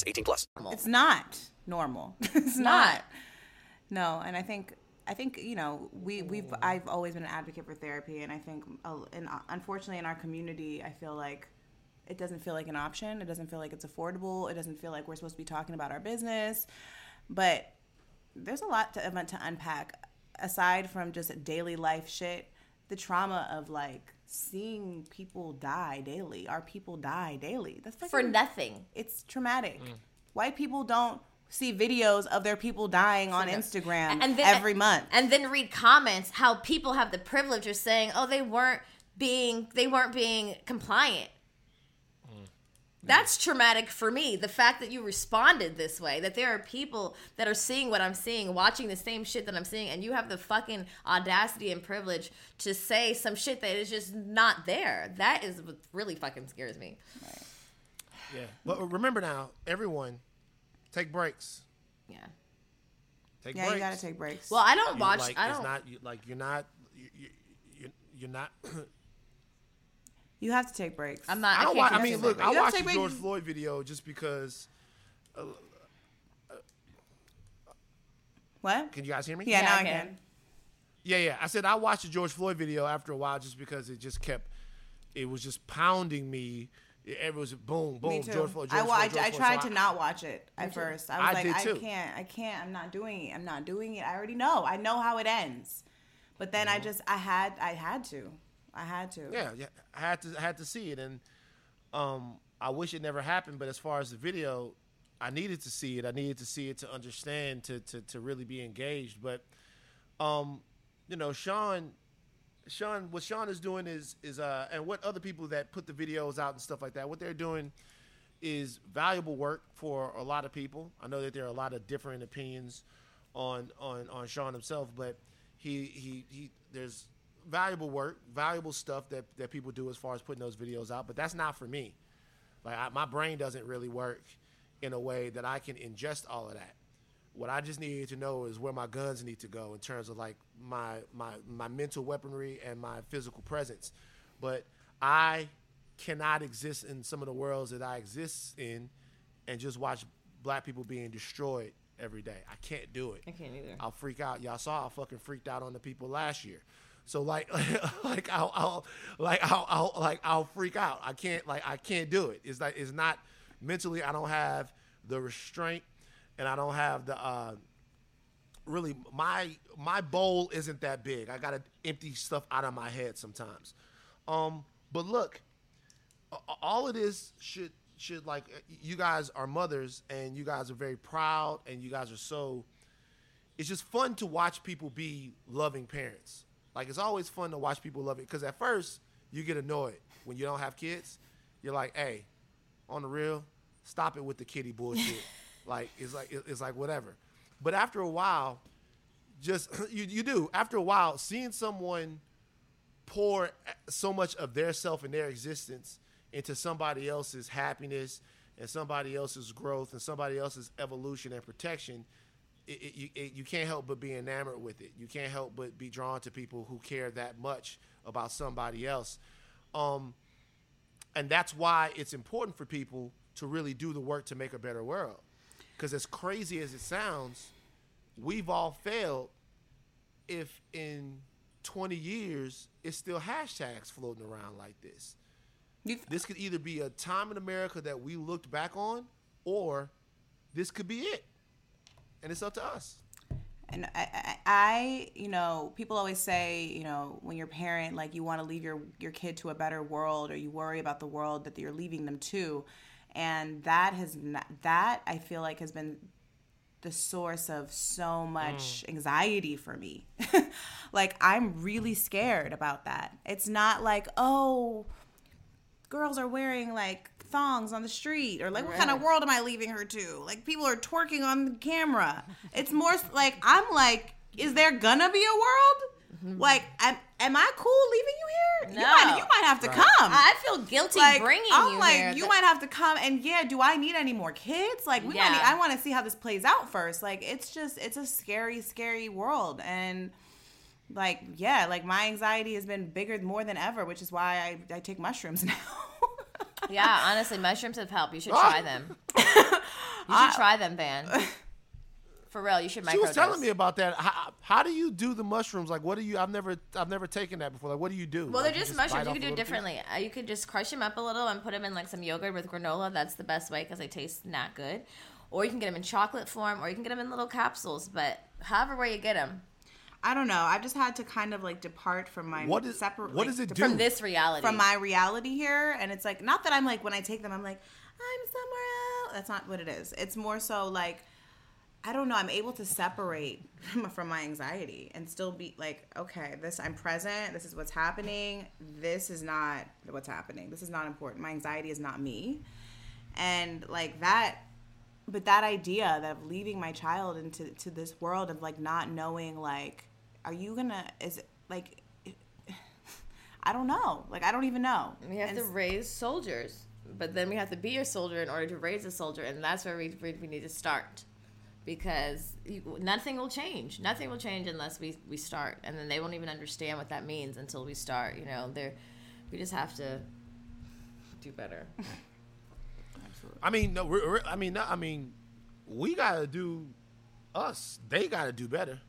18 plus. It's not normal. it's not. No, and I think I think you know we we've I've always been an advocate for therapy, and I think uh, and uh, unfortunately in our community, I feel like it doesn't feel like an option. It doesn't feel like it's affordable. It doesn't feel like we're supposed to be talking about our business, but there's a lot to to unpack aside from just daily life shit. The trauma of like seeing people die daily. Our people die daily. That's For nothing. it's traumatic. Mm. White people don't see videos of their people dying on Instagram And then, every month. And then read comments how people have the privilege of saying, "Oh, they weren't being they weren't being compliant." That's traumatic for me. The fact that you responded this way, that there are people that are seeing what I'm seeing, watching the same shit that I'm seeing, and you have the fucking audacity and privilege to say some shit that is just not there. That is what really fucking scares me. Yeah. But remember now, everyone, take breaks. Yeah. Take yeah, breaks. you gotta take breaks. Well, I don't You- watch. Like, I it's don't. not you, like you're not. You, you, you, you're not. you have to take breaks. I'm not. I don't. can't Watch, I mean, look, I You have watched to the take George. Floyd video just because. Uh, uh, what? Can you guys hear me? Yeah, Yeah, now I I can. can. Yeah, yeah. I said I watched the George Floyd video after a while just because it just kept, it was just pounding me. It, it was boom, boom. Me too. George Floyd. I, George wa- Floyd, I, George I Floyd. tried So to not watch it at first. I was I like, did I can't, I can't. I'm not doing it. I'm not doing it. I already know. I know how it ends. But then I mm-hmm. just, I had, I had to. I had to. Yeah, yeah. I had to, I had to see it, and um, I wish it never happened. But as far as the video, I needed to see it. I needed to see it to understand, to to, to really be engaged. But, um, you know, Shaun, Shaun, what Shaun is doing is is uh, and what other people that put the videos out and stuff like that, what they're doing is valuable work for a lot of people. I know that there are a lot of different opinions on on on Shaun himself, but he he he there's valuable work, valuable stuff that that people do as far as putting those videos out. But that's not for me. Like I, my brain doesn't really work in a way that I can ingest all of that. What I just need to know is where my guns need to go in terms of like my my my mental weaponry and my physical presence. But I cannot exist in some of the worlds that I exist in and just watch black people being destroyed every day. I can't do it. I can't either. I'll freak out. Y'all saw I fucking freaked out on the people last year. So like, like I'll, I'll like I'll, I'll like I'll freak out. I can't like I can't do it. It's like it's not mentally. I don't have the restraint, and I don't have the uh, really my my bowl isn't that big. I gotta empty stuff out of my head sometimes. Um, but look, all of this should should like you guys are mothers and you guys are very proud and you guys are so it's just fun to watch people be loving parents like it's always fun to watch people love it because at first you get annoyed. When you don't have kids you're like hey on the real stop it with the kitty bullshit. Like it's like it's like whatever. But after a while just you, you do. After a while seeing someone pour so much of their self and their existence into somebody else's happiness and somebody else's growth and somebody else's evolution and protection, it, it, you, it, you can't help but be enamored with it. You can't help but be drawn to people who care that much about somebody else. Um, and that's why it's important for people to really do the work to make a better world. Because as crazy as it sounds, we've all failed if in 20 years, it's still hashtags floating around like this. this could either be a time in America that we looked back on, or this could be it. And it's up to us. And I, I, I, you know, people always say, you know, when you're a parent, like you want to leave your your kid to a better world, or you worry about the world that you're leaving them to, and that has not, that I feel like has been the source of so much mm. anxiety for me. like I'm really scared about that. It's not like, oh, girls are wearing like thongs on the street or like what kind of world am I leaving her to? Like people are twerking on the camera. It's more like I'm like is there gonna be a world? Mm-hmm. Like am, am I cool leaving you here? You might, No. you might have to Right. come. I feel guilty like, bringing I'm you like, here. you That- might have to come and yeah, do I need any more kids? Like we might Yeah. need, I want to see how this plays out first. Like it's just it's a scary scary world and like yeah, like my anxiety has been bigger more than ever, which is why I, I take mushrooms now. Yeah, honestly, mushrooms have helped. You should Ah. try them. You should try them, Van. For real, you should She was microdose. telling me about that. How, how do you do the mushrooms? Like, what do you? I've never, I've never taken that before. Like, what do you do? Well, Like, they're you just bite mushrooms. You off can a do it little piece? differently. Uh, you could just crush them up a little and put them in like some yogurt with granola. That's the best way because they taste not good. Or you can get them in chocolate form, or you can get them in little capsules. But however way you get them, I don't know. I've just had to kind of like depart from my What is- separate. what like, does it do? from this reality, From my reality here, and it's like not that I'm like when I take them, I'm like I'm somewhere else. That's not what it is. It's more so like I don't know. I'm able to separate from my anxiety and still be like, okay, this I'm present. This is what's happening. This is not what's happening. This is not important. My anxiety is not me, and like that. But that idea that of leaving my child into to this world of like not knowing like, are you gonna is it like I don't know. Like I don't even know. we have And to raise soldiers. But then we have to be a soldier in order to raise a soldier, and that's where we we, we need to start. Because you, nothing will change. Nothing will change unless we, we start, and then they won't even understand what that means until we start. You know, they're we just have to do better. Absolutely. I mean, no. We're, we're- I mean, no, I mean, we gotta do us. They gotta do better.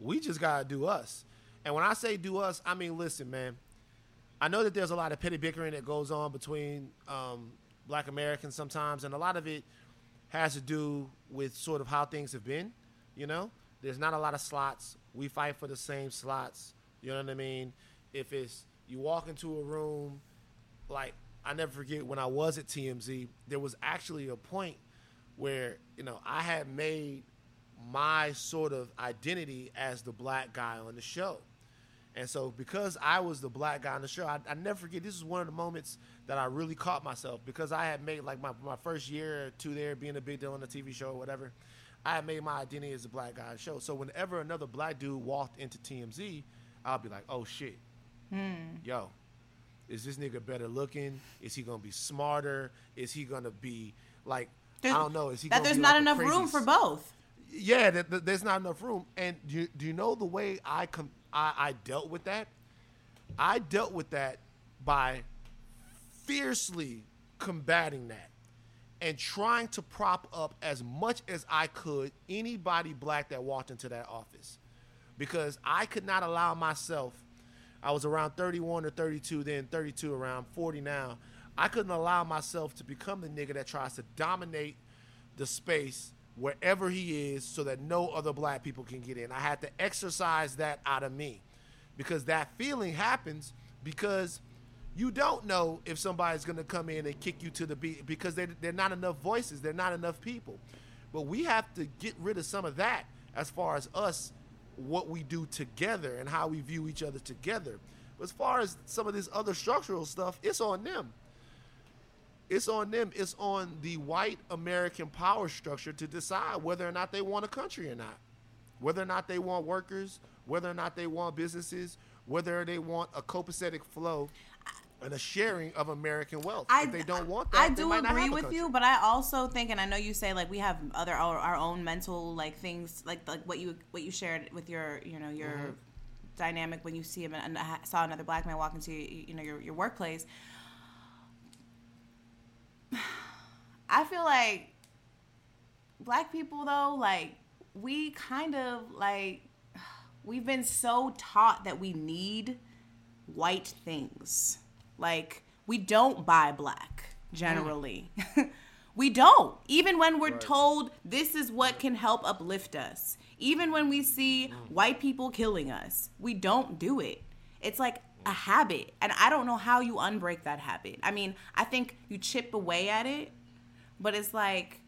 We just gotta do us. And when I say do us, I mean, listen, man. I know that there's a lot of petty bickering that goes on between um, Black Americans sometimes, and a lot of it has to do with sort of how things have been. You know, there's not a lot of slots. We fight for the same slots. You know what I mean? If it's you walk into a room, like I never forget when I was at TMZ, there was actually a point where you know I had made my sort of identity as the black guy on the show. And so, because I was the black guy on the show, I, I never forget. This is one of the moments that I really caught myself because I had made like my, my first year or two there, being a big deal on the TV show or whatever. I had made my identity as a black guy on the show. So whenever another black dude walked into TMZ, I'll be like, "Oh shit, hmm. yo, is this nigga better looking? Is he gonna be smarter? Is he gonna be like I don't know? Is he that there's be not like enough room for both. Yeah, that, that there's not enough room. And do you, do you know the way I, com- I I dealt with that? I dealt with that by fiercely combating that and trying to prop up as much as I could anybody black that walked into that office because I could not allow myself. I was around 31 or 32 then, 32 around 40 now. I couldn't allow myself to become the nigga that tries to dominate the space wherever he is so that no other black people can get in. I had to exercise that out of me because that feeling happens because you don't know if somebody's going to come in and kick you to the beat because they're not enough voices, they're not enough people. But we have to get rid of some of that as far as us, what we do together and how we view each other together. But as far as some of this other structural stuff, it's on them. It's on them. It's on the white American power structure to decide whether or not they want a country or not. Whether or not they want workers, whether or not they want businesses, whether they want a copacetic flow and a sharing of American wealth. if they don't want that, I do agree with you, but I also think, and I know you say like we have other our, our own mental like things, like like what you what you shared with your you know your Mm-hmm. dynamic when you see him and saw another black man walk into you know your your workplace. I feel like black people though, like we kind of like we've been so taught that we need white things. Like we don't buy black generally. Mm. we don't. Even when we're told this is what can help uplift us. Even when we see mm. white people killing us, we don't do it. It's like mm. a habit. And I don't know how you unbreak that habit. I mean, I think you chip away at it, but it's like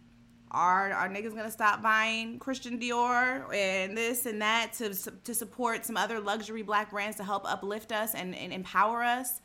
are our niggas gonna stop buying Christian Dior and this and that to to support some other luxury black brands to help uplift us and, and empower us?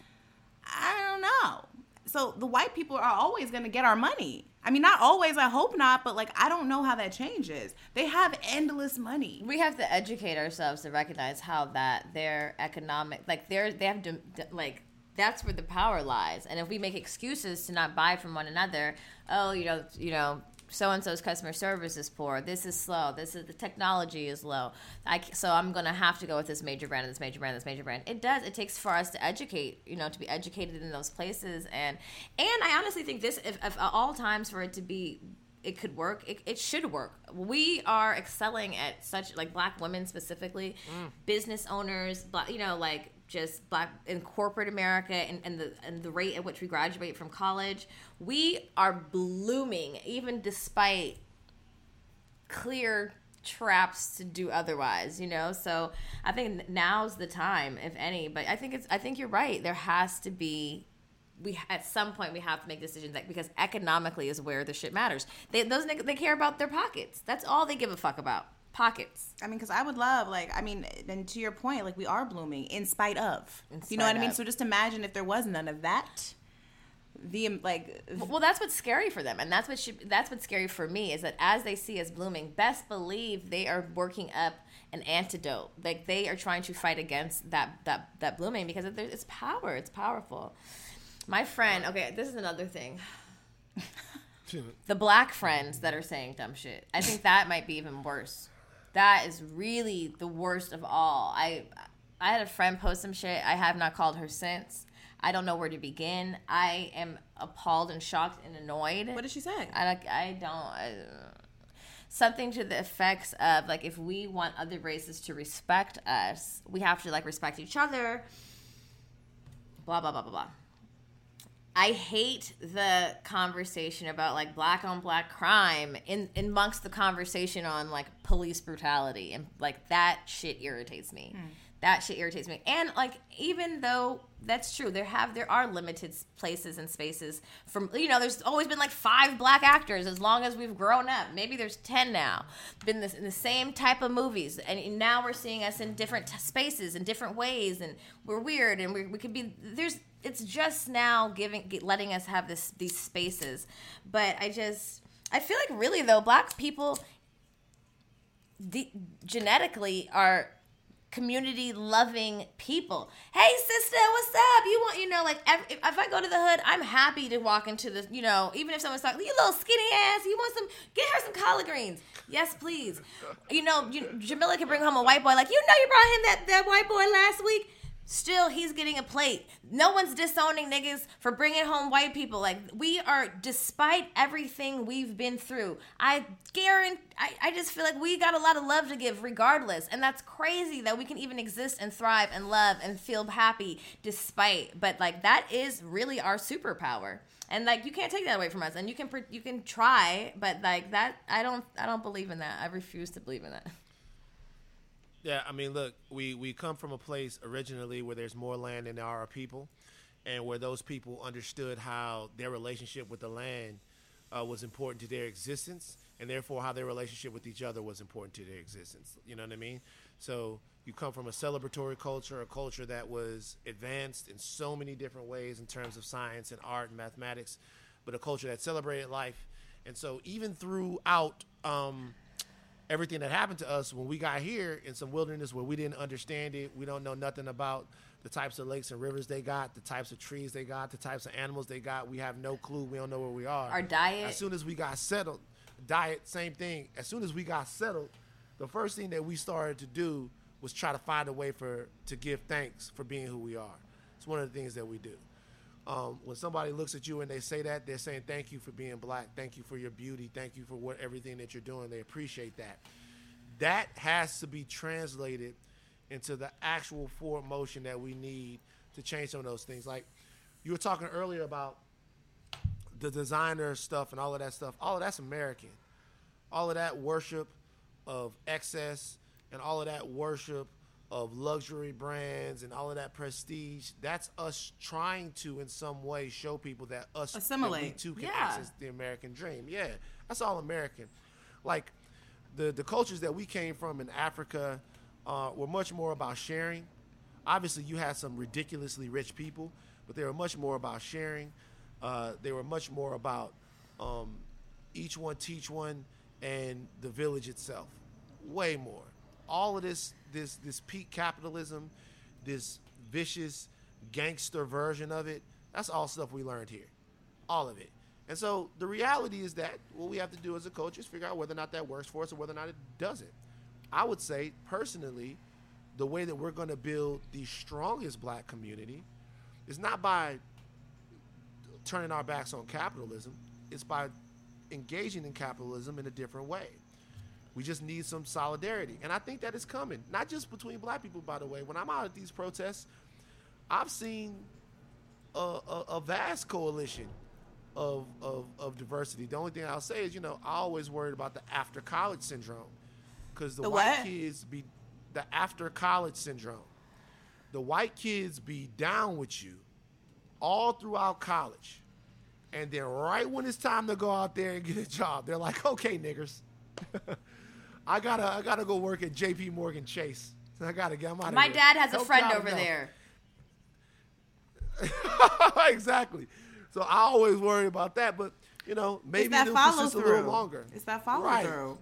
I don't know. So the white people are always gonna get our money. I mean, not always. I hope not, but like I don't know how that changes. They have endless money. We have to educate ourselves to recognize how that their economic, like they're they have to like that's where the power lies. And if we make excuses to not buy from one another, oh, you know, you know, so and so's customer service is poor. This is slow. This is the technology is low. I, so I'm gonna have to go with this major brand, and this major brand, this major brand. It does. It takes for us to educate, you know, to be educated in those places, and and I honestly think this, if, if at all times for it to be it could work. It, it should work. We are excelling at such like black women specifically, mm. business owners, black, you know, like just black in corporate America and, and the and the rate at which we graduate from college. We are blooming even despite clear traps to do otherwise you know so i think now's the time if any but i think it's i think you're right there has to be we at some point we have to make decisions that because economically is where the shit matters. They those they care about their pockets. That's all they give a fuck about. Pockets. I mean, because I would love, like, I mean, and to your point, like, we are blooming in spite of. In you know what I mean? So just imagine if there was none of that. The um, like, Well, that's what's scary for them, and that's what should, that's what's scary for me is that as they see us blooming, best believe they are working up an antidote. Like they are trying to fight against that that that blooming because there- it's power. It's powerful. My friend, okay, this is another thing. the black friends that are saying dumb shit. I think that might be even worse. That is really the worst of all. I I had a friend post some shit. I have not called her since. I don't know where to begin. I am appalled and shocked and annoyed. what did she say? I like I don't I, something to the effects of like if we want other races to respect us, we have to like respect each other. Blah blah blah blah blah. I hate the conversation about like black on black crime in, in amongst the conversation on like police brutality and like that shit irritates me. Hmm. That shit irritates me. And like even though that's true, there have there are limited places and spaces from you know there's always been like five black actors as long as we've grown up. Maybe there's 10 now. Been this in the same type of movies and now we're seeing us in different t- spaces in different ways and we're weird and we we could be there's it's just now giving letting us have this these spaces. But i just i feel like really though black people de- genetically are community loving people. Hey sister what's up? You want you know like if, if i go to the hood i'm happy to walk into the you know even if someone's like you little skinny ass you want some get her some collard greens. Yes please. You know you, jamila can bring home a white boy like you know you brought him that, that white boy last week Still, he's getting a plate. No one's disowning niggas for bringing home white people. Like we are, despite everything we've been through. I guarantee. I, I just feel like we got a lot of love to give, regardless. And that's crazy that we can even exist and thrive and love and feel happy despite. But like that is really our superpower. And like you can't take that away from us. And you can you can try, but like that, I don't I don't believe in that. I refuse to believe in that. Yeah, I mean, look, we we come from a place originally where there's more land than there are people, and where those people understood how their relationship with the land uh, was important to their existence, and therefore how their relationship with each other was important to their existence. You know what I mean? So you come from a celebratory culture, a culture that was advanced in so many different ways in terms of science and art and mathematics, but a culture that celebrated life. And so even throughout. Um, everything that happened to us when we got here in some wilderness where we didn't understand it. We don't know nothing about the types of lakes and rivers they got, the types of trees they got, the types of animals they got. We have no clue. We don't know where we are. Our diet. As soon as we got settled, diet, same thing. As soon as we got settled, the first thing that we started to do was try to find a way for to give thanks for being who we are. It's one of the things that we do. Um, when somebody looks at you and they say that, they're saying thank you for being black, thank you for your beauty, thank you for what everything that you're doing. They appreciate that. That has to be translated into the actual forward motion that we need to change some of those things. Like you were talking earlier about the designer stuff and all of that stuff. All of that's American. All of that worship of excess and all of that worship of luxury brands and all of that prestige. That's us trying to, in some way, show people that us that we too can Yeah. access the American dream. Yeah, that's all American. Like the the cultures that we came from in Africa uh, were much more about sharing. Obviously, you had some ridiculously rich people, but they were much more about sharing. Uh, they were much more about um, each one teach one and the village itself. Way more. All of this this this peak capitalism, this vicious gangster version of it. That's all stuff we learned here. All of it. And so the reality is that what we have to do as a coach is figure out whether or not that works for us or whether or not it doesn't. I would say personally, the way that we're going to build the strongest black community is not by turning our backs on capitalism, it's by engaging in capitalism in a different way. We just need some solidarity. And I think that is coming, not just between black people, by the way. When I'm out at these protests, I've seen a, a, a vast coalition of, of, of diversity. The only thing I'll say is, you know, I always worried about the after college syndrome because the, The white what? kids be the after college syndrome. The white kids be down with you all throughout college. And then right when it's time to go out there and get a job, they're like, okay, niggers. I gotta I gotta go work at JP Morgan Chase. I gotta get I'm out of My here. dad has a friend over there. exactly. So I always worry about that, but you know, maybe that it'll follow persist a little through. longer. It's that follow Right. through.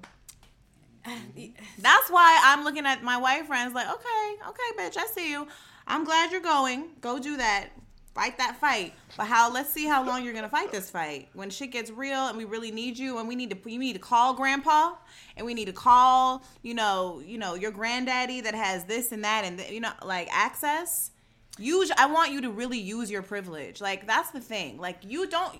That's why I'm looking at my white friends like, okay, okay, bitch, I see you. I'm glad you're going. Go do that. Fight that fight. But how? Let's see how long you're gonna fight this fight. When shit gets real and we really need you, and we need to, you need to call grandpa, and we need to call, you know, you know, your granddaddy that has this and that, and th- you know, like access. Use. I want you to really use your privilege. Like that's the thing. Like you don't.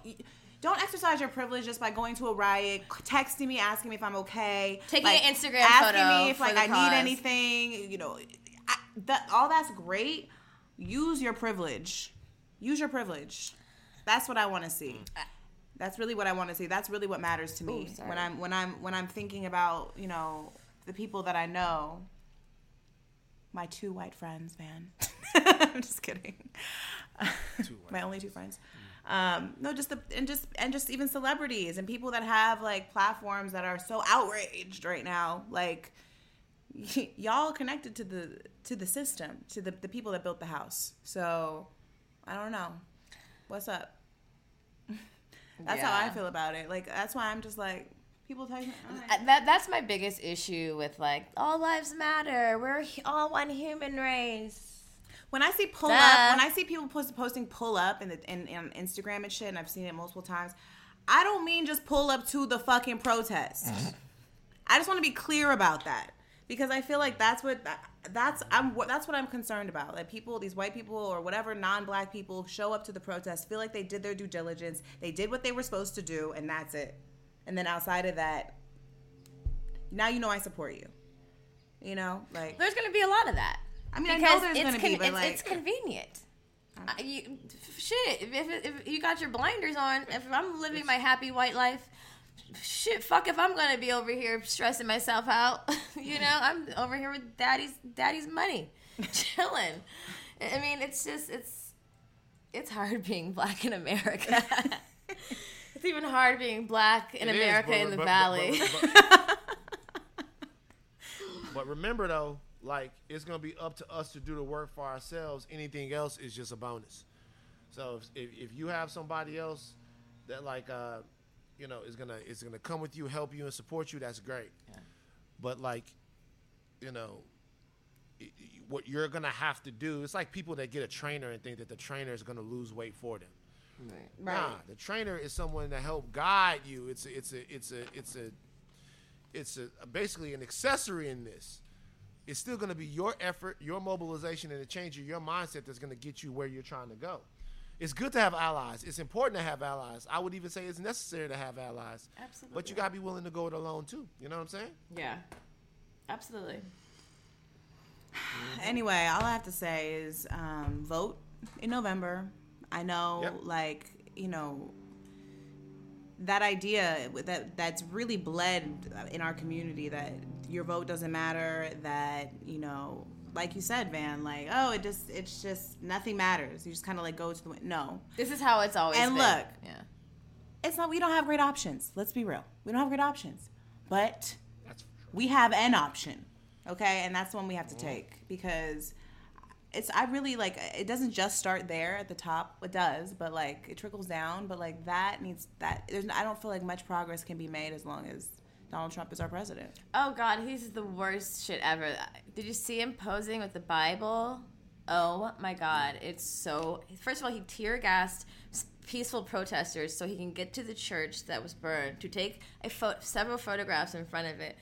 Don't exercise your privilege just by going to a riot, texting me, asking me if I'm okay, Taking like, an Instagram asking photo me if like I cause. need anything. You know, I, that all that's great. Use your privilege. Use your privilege. That's what I want to see. That's really what I want to see. That's really what matters to me sorry. when I'm when I'm when I'm thinking about you know the people that I know. My two white friends, man. I'm just kidding. My only two friends. Um, no, just the and just and just even celebrities and people that have like platforms that are so outraged right now. Like y- y'all connected to the to the system, to the, the people that built the house. So I don't know. What's up? That's how I feel about it. Like that's why I'm just like people talking. all right. That that's my biggest issue with like all lives matter. We're all one human race. When I see pull Duh. up, when I see people post, posting pull up in, the, in, in Instagram and shit, and I've seen it multiple times, I don't mean just pull up to the fucking protest. Mm-hmm. I just want to be clear about that because I feel like that's what that's I'm that's what I'm concerned about. That people, these white people or whatever non-black people, show up to the protest, feel like they did their due diligence, they did what they were supposed to do, and that's it. And then outside of that, now you know I support you. You know, like There's gonna be a lot of that. I mean, I because know there's gonna be, but it's, like, it's convenient. I- you, shit, if, if, if you got your blinders on, if I'm living my happy white life, shit, fuck if I'm gonna be over here stressing myself out. you know, I'm over here with daddy's daddy's money, chilling. I mean, it's just it's it's hard being black in America. it's even hard being black in It is, America but- in the but- but- valley. but- But remember though, like it's gonna be up to us to do the work for ourselves. Anything else is just a bonus. So if, if, if you have somebody else that like uh, you know is gonna is gonna come with you, help you, and support you, that's great. But like, you know, i- i- what you're gonna have to do, it's like people that get a trainer and think that the trainer is gonna lose weight for them. Nah, the trainer is someone to help guide you. It's a, it's a it's a it's a it's a basically an accessory in this. It's still going to be your effort, your mobilization, and the change of your mindset that's going to get you where you're trying to go. It's good to have allies. It's important to have allies. I would even say it's necessary to have allies. Absolutely. But you got to be willing to go it alone too. You know what I'm saying? yeah, absolutely. Anyway, all I have to say is um, vote in November. I know, Yep. like you know, that idea that that's really bled in our community that your vote doesn't matter. That you know, like you said, Van, like oh, it just it's just nothing matters. You just kind of like go to the win- no. This is how it's always And been. look, yeah. It's not. We don't have great options. Let's be real. We don't have great options, but we have an option. Okay, and that's the one we have to mm-hmm. take because it's. I really like. It doesn't just start there at the top. It does, but like it trickles down. But like that needs that. There's. I don't feel like much progress can be made as long as Donald Trump is our president. Oh God, he's the worst shit ever. Did you see him posing with the Bible? Oh my God, it's so. First of all, he tear gassed peaceful protesters so he can get to the church that was burned to take a pho- several photographs in front of it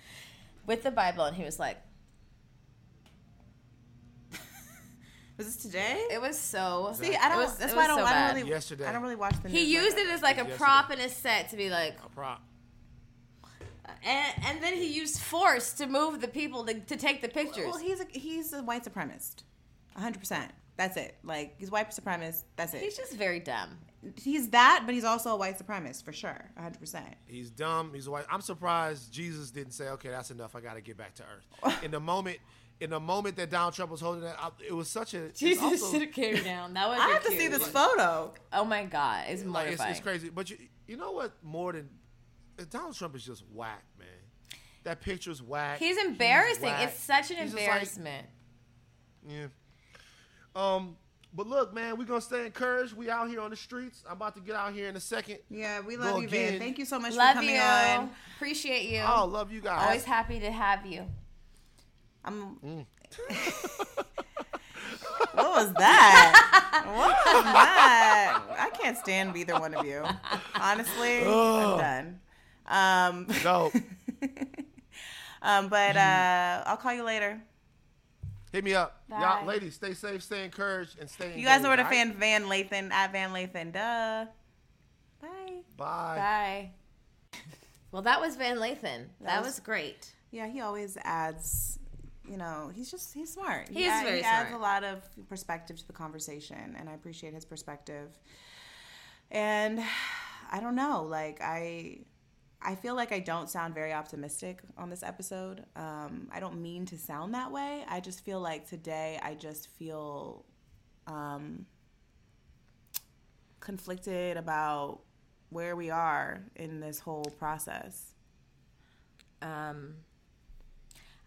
with the Bible, and he was like, Was this today? It was so. See, I don't. it was- that's why I don't. so I bad. don't really. Yesterday. I don't really watch the. He used like it as like a Yesterday. prop in his set to be like, A prop. And, and then he used force to move the people to, to take the pictures. Well, he's a he's a white supremacist, hundred percent. That's it. Like he's white supremacist. That's it. He's just very dumb. he's that, but he's also a white supremacist for sure, hundred percent. He's dumb. He's white. I'm surprised Jesus didn't say, "Okay, that's enough. I got to get back to earth." In the moment, in the moment that Donald Trump was holding that, I, it was such a. it's Jesus also- should have came down. That was. I have to see this photo. Oh my god, it's like, it's, it's crazy. But you, you know what? More than Donald Trump is just whack, man. That picture's whack. He's embarrassing. whack. It's such an He's just like- embarrassment. Yeah. Um. But look, man, we're gonna stay encouraged. We out here on the streets. I'm about to get out here in a second. Yeah, we Go love you, Van. again. Thank you so much Love for coming you. on. Appreciate you. Oh, love you guys. Always happy to have you. I'm. Mm. what was that? what was that? I can't stand either one of you. Honestly, I'm done. Um, Dope. um, but uh, I'll call you later. Hit me up, Bye. y'all. Ladies, stay safe, stay encouraged, and stay. You guys know where to fan Van Lathan at Van Lathan. Duh. Bye. Bye. Bye. Well, that was Van Lathan. That, was- was, great. Yeah, he always adds. You know, he's just he's smart. He is add- very he adds smart. a lot of perspective to the conversation, and I appreciate his perspective. And I don't know, like I, I feel like I don't sound very optimistic on this episode. Um, I don't mean to sound that way. I just feel like today I just feel um, conflicted about where we are in this whole process. Um,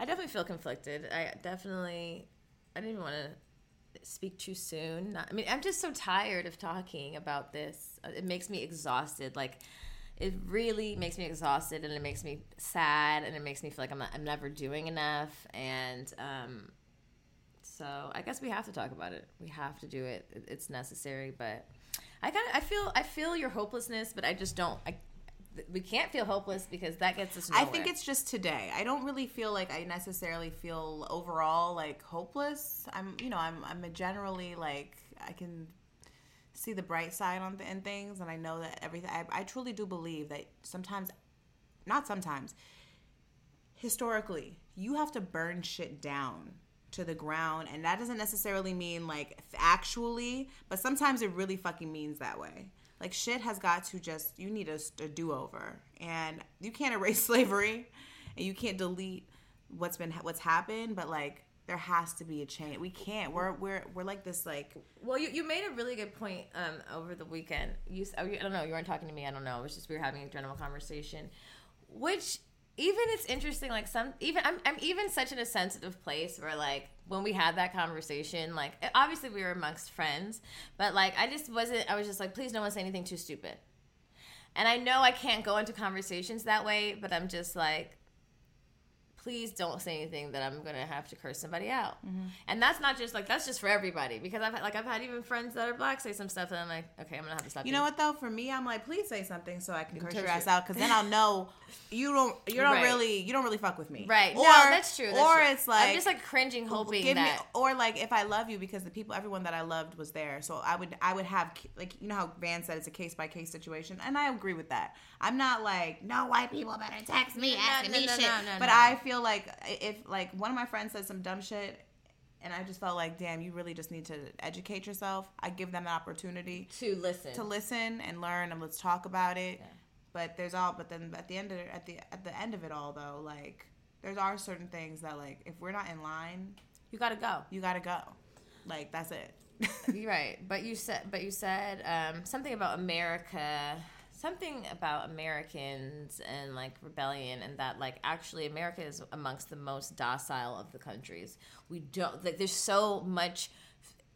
I definitely feel conflicted. I definitely, I didn't want to speak too soon. Not, I mean, I'm just so tired of talking about this. It makes me exhausted. Like, it really makes me exhausted, and it makes me sad, and it makes me feel like I'm not, I'm never doing enough. And um, so I guess we have to talk about it. We have to do it. It- It's necessary. But I kind of I feel I feel your hopelessness, but I just don't. I, we can't feel hopeless because that gets us I think it's just today. I don't really feel like I necessarily feel overall like hopeless. I'm, you know, I'm, I'm a generally like I can see the bright side on things, and I know that everything. I, I truly do believe that sometimes, not sometimes, historically, you have to burn shit down to the ground, and that doesn't necessarily mean like actually, but sometimes it really fucking means that way. Like shit has got to just you need a, a do over, and you can't erase slavery, and you can't delete what's been what's happened, but like there has to be a change. We can't. We're we're we're like this like Well, you, you made a really good point um, over the weekend. Oh, you- I don't know. You weren't talking to me. I don't know. It was just we were having a general conversation, which even it's interesting. Like some even I'm I'm even such in a sensitive place where like when we had that conversation, like obviously we were amongst friends, but like I just wasn't. I was just like, please, no one say anything too stupid. And I know I can't go into conversations that way, but I'm just like, please don't say anything that I'm gonna have to curse somebody out. Mm-hmm. And that's not just like that's just for everybody because I've had, like I've had even friends that are black say some stuff and I'm like, okay, I'm gonna have to stop. You know what though? For me, I'm like, please say something so I can curse curse your ass you. out, because then I'll know you don't you don't Right. really you don't really fuck with me. Right? Or, no, that's true. That's or true. it's like I'm just like cringing, hoping give that. me or like if I love you because the people everyone that I loved was there, so I would I would have like you know how Van said it's a case by case situation, and I agree with that. I'm not like no white people better text me No, asking no, me no, shit, no, no, but. I feel like if like one of my friends said some dumb shit. and I just felt like, damn, you really just need to educate yourself. I give them the opportunity to listen, to listen and learn, and let's talk about it. But there's all, but then at the end of it, at the at the end of it all, though, like there are certain things that like if we're not in line, you gotta go. You gotta go. Like that's it. You're right, but you said, but you said um, something about America, something about Americans and like rebellion, and that like actually America is amongst the most docile of the countries. We don't. Like, there's so much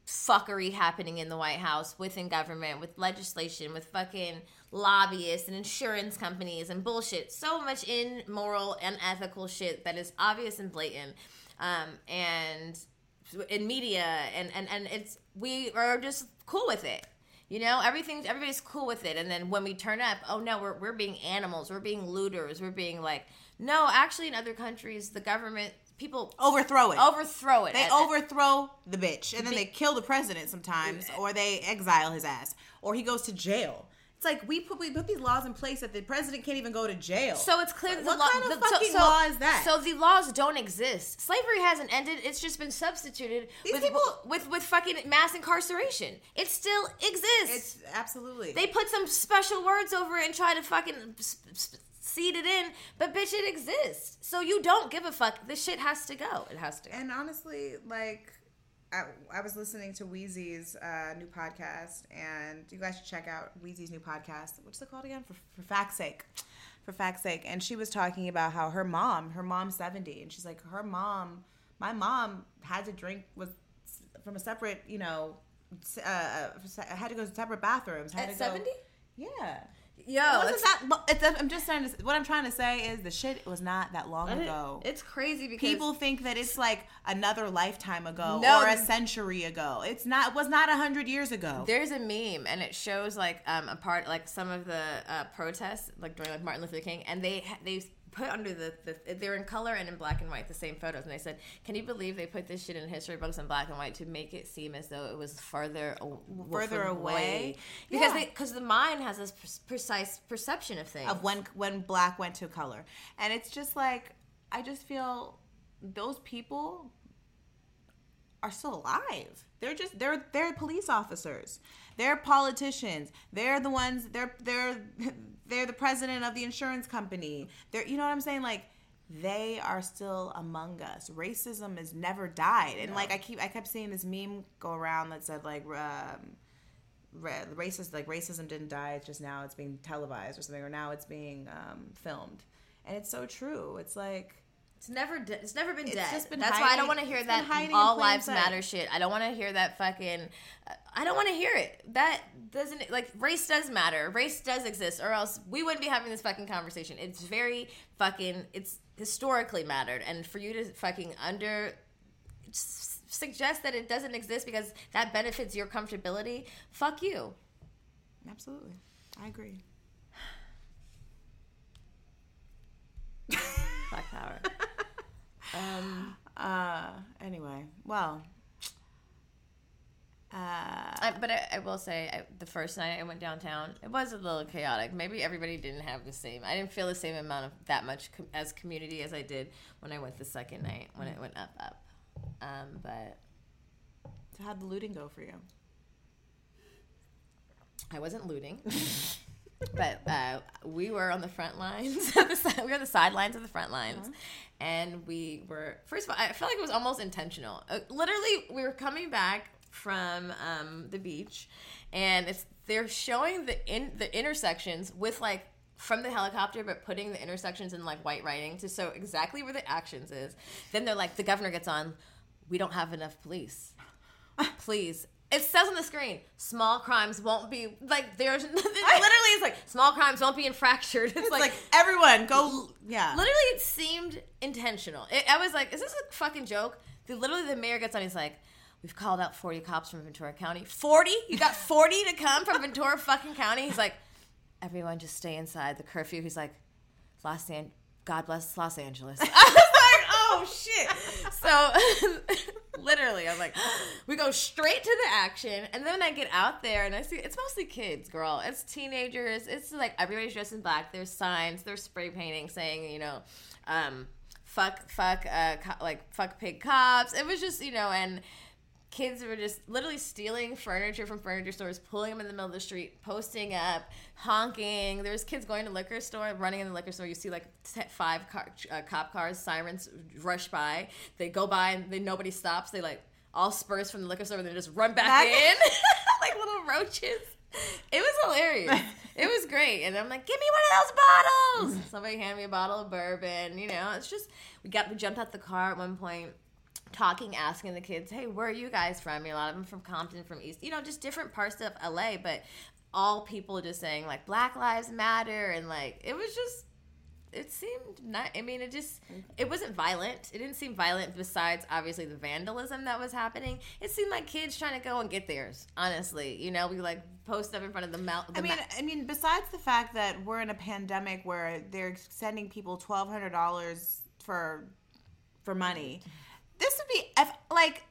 fuckery happening in the White House, within government, with legislation, with fucking lobbyists and insurance companies and bullshit. So much immoral and ethical shit that is obvious and blatant. Um, and in media and, and, and it's we are just cool with it. You know, everything everybody's cool with it. And then when we turn up, oh no, we're we're being animals, we're being looters, we're being like no, actually in other countries the government people overthrow it. Overthrow it. They overthrow the bitch, and then they kill the president sometimes, or they exile his ass, or he goes to jail. It's like we put we put these laws in place that the president can't even go to jail. So it's clear that what the law, kind of the, fucking so, law is that? So the laws don't exist. Slavery hasn't ended. It's just been substituted These with, people- with with fucking mass incarceration. It still exists. It's absolutely. They put some special words over it and try to fucking seed it in, but bitch, it exists. So you don't give a fuck. This shit has to go. It has to. go. And honestly, like, I, I was listening to Wheezy's uh, new podcast, and you guys should check out Wheezy's new podcast. What's it called again? For, for fact's sake. For fact's sake. And she was talking about how her mom, her mom's 70, and she's like, her mom, my mom had to drink, was from a separate, you know, s- uh, had to go to separate bathrooms. Had At to go- 70? Yeah. Yo, it wasn't it's- that. lo- It's, I'm just trying to. What I'm trying to say is the shit was not that long ago. It's crazy because People think that it's like another lifetime ago No, or a century ago. It's not. It was not a hundred years ago. There's a meme, and it shows like um, a part, like some of the uh, protests, like during like Martin Luther King, and they they put under the, the they're in color and in black and white the same photos, and they said, "Can you believe they put this shit in history books in black and white to make it seem as though it was further Further away? Because Yeah. they because the mind has this pre- precise perception of things of when when black went to color, and it's just like I just feel those people are still alive. They're just they're they're police officers. They're politicians. They're the ones. They're they're they're the president of the insurance company. They're you know what I'm saying like. They are still among us. Racism has never died, and like I keep, I kept seeing this meme go around that said like, um, racist like racism didn't die it's just now it's being televised or something or now it's being um, filmed and it's so true it's like It's never de- it's never been It's dead. just been That's why I don't want to hear that all lives sight. matter shit. I don't want to hear that fucking. I don't want to hear it. That doesn't like race does matter. Race does exist, or else we wouldn't be having this fucking conversation. It's very fucking. It's historically mattered, and for you to fucking under suggest that it doesn't exist because that benefits your comfortability. Fuck you. absolutely i agree Black power. Um. uh anyway well uh I, but I, I will say, I, the first night I went downtown, it was a little chaotic. Maybe everybody didn't have the same. I didn't feel the same amount of that much com- as community as I did when I went the second night when it went up up. Um, but so how'd the looting go for you I wasn't looting. but uh, we were on the front lines. of the si- we were on the sidelines of the front lines, and we were. First of all, I feel like it was almost intentional. Uh, literally, we were coming back from um, the beach, and it's they're showing the in the intersections with like from the helicopter, but putting the intersections in like white writing to show exactly where the actions is. Then they're like, the governor gets on. We don't have enough police. Please. It says on the screen, small crimes won't be like there's literally it's like small crimes won't be infractured. It's, it's like, like, everyone go yeah literally it seemed intentional. It, I was like, is this a fucking joke? The, literally the mayor gets on, he's like, We've called out 40 cops from Ventura County. 40? You got 40 to come from Ventura fucking County? He's like, everyone just stay inside the curfew. He's like, Los An- God bless Los Angeles. Oh shit. So literally, I'm like, we go straight to the action, and then I get out there and I see it's mostly kids, girl. It's teenagers. It's like everybody's dressed in black. There's signs. There's spray painting saying, you know, um, fuck, fuck, uh, co- like fuck pig cops. It was just you know, and kids were just literally stealing furniture from furniture stores, pulling them in the middle of the street, posting up, honking. There's kids going to liquor store, running in the liquor store. You see like t- five car, uh, cop cars, sirens rush by. They go by and they, nobody stops. They like all spurs from the liquor store and they just run back, Back- in like little roaches. It was hilarious. it was great. And I'm like, give me one of those bottles. Somebody hand me a bottle of bourbon. You know, it's just we got we jumped out the car at one point talking, asking the kids, "Hey, where are you guys from?" I mean, a lot of them from Compton, from East, you know, just different parts of LA, but all people just saying like Black Lives Matter, and like it was just. It seemed not. I mean, it just. It wasn't violent. It didn't seem violent. Besides, obviously, the vandalism that was happening. It seemed like kids trying to go and get theirs. Honestly, you know, we like post up in front of the mount. I mean, I mean, besides the fact that we're in a pandemic where they're sending people twelve hundred dollars for for money, this would be if, like.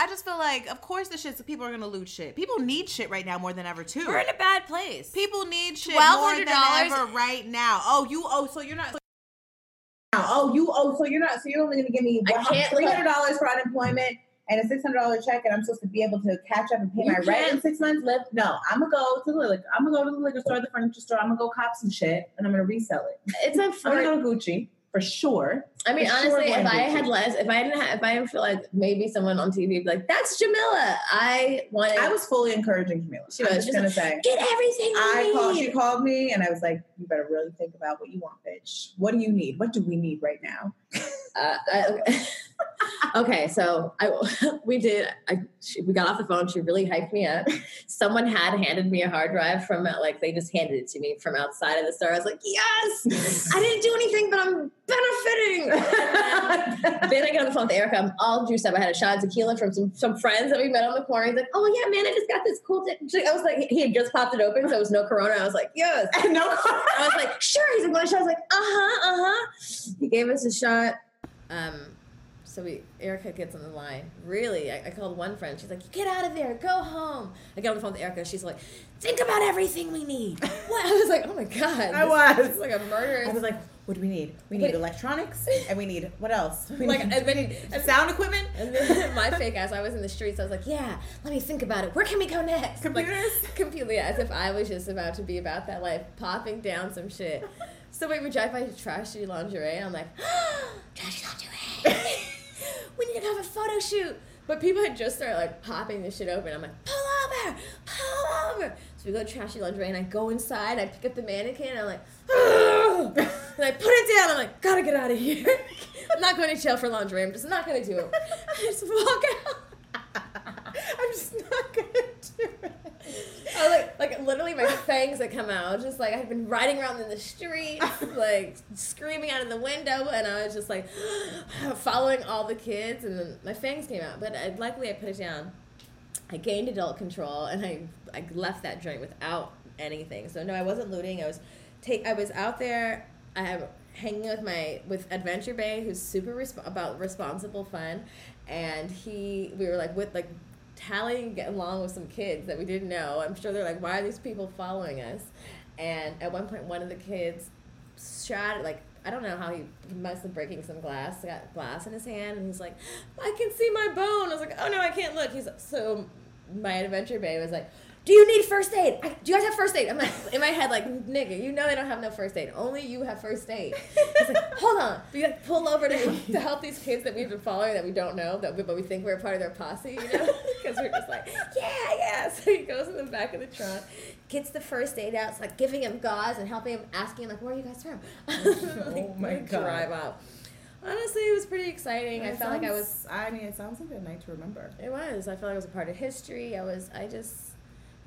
I just feel like, of course, the shit. People are gonna loot shit. People need shit right now more than ever, too. we're in a bad place. People need shit more than ever right now. Oh, you oh, so you're not. Oh, you oh, so you're not. So you're only going to give me I can't three hundred dollars for unemployment and a six hundred dollar check, and I'm supposed to be able to catch up and pay You my rent in six months. live- No, I'm gonna go to the liquor. I'm gonna go to the liquor store, the furniture store. I'm gonna go cop some shit, and I'm gonna resell it. It's I'm gonna go to Gucci for sure. I mean, For sure honestly, going if I had less, if I didn't have, if I didn't feel like maybe someone on TV be like, "That's Jamila," I wanted. I was fully encouraging Camila. She was. just gonna like, say. Get everything you I called. She called me, and I was like, "You better really think about what you want, bitch. What do you need? What do we need right now?" Uh, I, okay, so I we did. I she, we got off the phone. She really hyped me up. Someone had handed me a hard drive from uh, like they just handed it to me from outside of the store. I was like, yes, I didn't do anything, but I'm benefiting. then I get on the phone with Erica. I'm all juiced up. I had a shot of tequila from some some friends that we met on the corner. He's like, oh yeah, man, I just got this cool. T-. I was like, he had just popped it open, so it was no Corona. I was like, yes, no. I was like, sure. He's like, want a shot? I was like, uh huh, uh huh. He gave us a shot. Um, so we Erica gets on the line. Really, I, I called one friend. She's like, "Get out of there, go home." I get on the phone with Erica. She's like, "Think about everything we need." What? I was like, "Oh my god!" I this- was. this is like a murder. I was like, "What do we need? We need Wait. electronics, and we need what else? We like, need, and then, and- sound equipment, And then my fake ass, I was in the streets. I was like, "Yeah, let me think about it. Where can we go next?" computers." Like, completely as if I was just about to be about that life, popping down some shit. So wait, we would drive by trashy lingerie, I'm like, trashy lingerie. We need to have a photo shoot. But people had just started like popping this shit open. I'm like, pull over, pull over. So we go to trashy lingerie, and I go inside. I pick up the mannequin, and I'm like, and I put it down. I'm like, gotta get out of here. I'm not going to jail for lingerie. I'm just not gonna do it. I just walk out. I'm just not gonna do it. I was like, like literally my fangs that come out. Just like I've been riding around in the streets, like screaming out of the window, and I was just like following all the kids, and then my fangs came out. But I, luckily, I put it down. I gained adult control, and I I left that joint without anything. So no, I wasn't looting. I was take. I was out there. I have hanging with my with Adventure Bay, who's super resp- about responsible fun, and he we were like with like tallying along with some kids that we didn't know. I'm sure they're like, why are these people following us? And at one point, one of the kids shot like. I don't know how he, he must have breaking some glass, got glass in his hand, and he's like, "I can see my bone." I was like, "Oh no, I can't look." He's so my adventure bay was like, "Do you need first aid? I, do you guys have first aid?" I'm like, in my head, like, "Nigga, you know they don't have no first aid. Only you have first aid." Like, "Hold on." We like pull over to, to help these kids that we've been following that we don't know, that we, but we think we're part of their posse, you know? Because we're just like, "Yeah, yeah." So he goes in the back of the trunk, gets the first aid out, it's like giving him gauze and helping him, asking him like, "Where are you guys from?" Oh my God. Drive out. Honestly, it was pretty exciting. I felt like I was I mean, it sounds like a night to remember. it was. I felt like it was a part of history. I was. I just.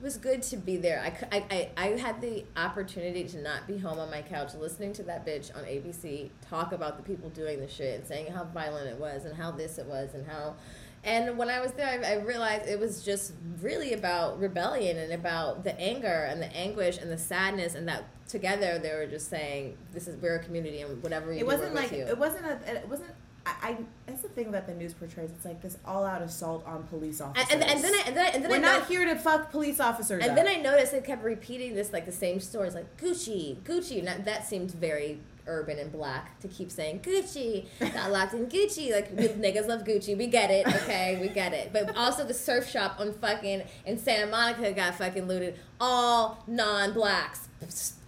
It was good to be there. I, I, I, I had the opportunity to not be home on my couch listening to that bitch on ABC talk about the people doing the shit and saying how violent it was and how this it was and how. And when I was there, I, I realized it was just really about rebellion and about the anger and the anguish and the sadness and that together they were just saying, "This is we're a community and whatever you It do, wasn't like you." it wasn't a it wasn't. I, I that's the thing that the news portrays. It's like this all-out assault on police officers. and, and, and then I, and then I, and then we're I not here to fuck police officers. And up. then I noticed they kept repeating this like the same stories, like Gucci, Gucci, and that, that seemed very urban and black to keep saying Gucci, got locked in Gucci. Like niggas love Gucci, we get it, okay, we get it. But also the surf shop on fucking in Santa Monica got fucking looted. All non-blacks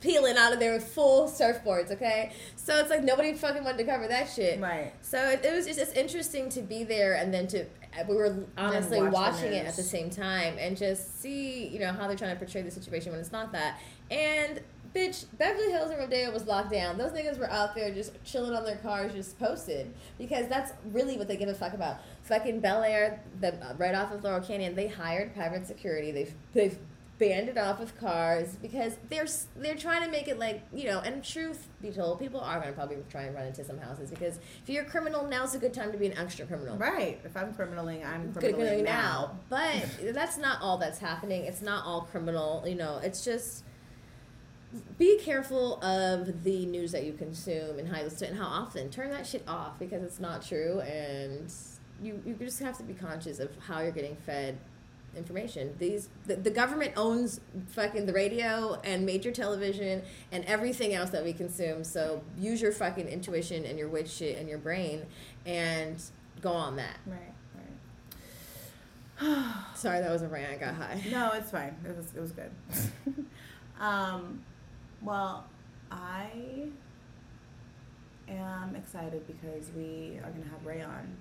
peeling out of their full surfboards, okay? So it's like nobody fucking wanted to cover that shit. Right. So it, it was just it's interesting to be there and then to uh, we were honestly watch watching it at the same time and just see you know how they're trying to portray the situation when it's not that and bitch beverly hills and rodeo was locked down those niggas were out there just chilling on their cars just posted because that's really what they give a fuck about fucking bel air the uh, right off of laurel canyon they hired private security they've they've banded off of cars because they're they're trying to make it like you know and truth be told people are going to probably try and run into some houses because if you're a criminal now's a good time to be an extra criminal Right. If I'm criminaling, I'm criminaling criminal now. now. But that's not all that's happening. It's not all criminal. You know, it's just be careful of the news that you consume and how you listen and how often. Turn that shit off because it's not true, and you you just have to be conscious of how you're getting fed information. These the, the government owns fucking the radio and major television and everything else that we consume. So use your fucking intuition and your witch shit and your brain and go on that. Right. right. Sorry, that was a rant. I got high. No, it's fine. It was it was good. um, well, I am excited because we are gonna have Rai on.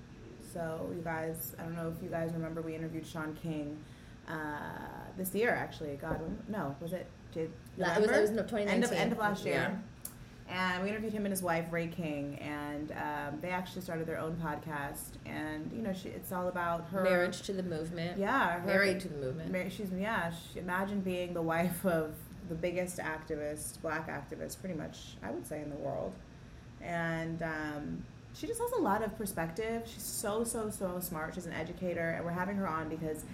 So you guys, I don't know if you guys remember, we interviewed Shaun King uh, this year. Actually, God, no, was it? Did La- it was- it was November? no- End of end of last year. Yeah. And we interviewed him and his wife Rai King, and um, they actually started their own podcast. And you know, she, it's all about her Marriage to the movement. Yeah, her- Married to the movement. Mar- she's yeah. She, imagine being the wife of the biggest activist, black activist, pretty much I would say in the world, and um, she just has a lot of perspective. She's so so so smart. She's an educator, and we're having her on because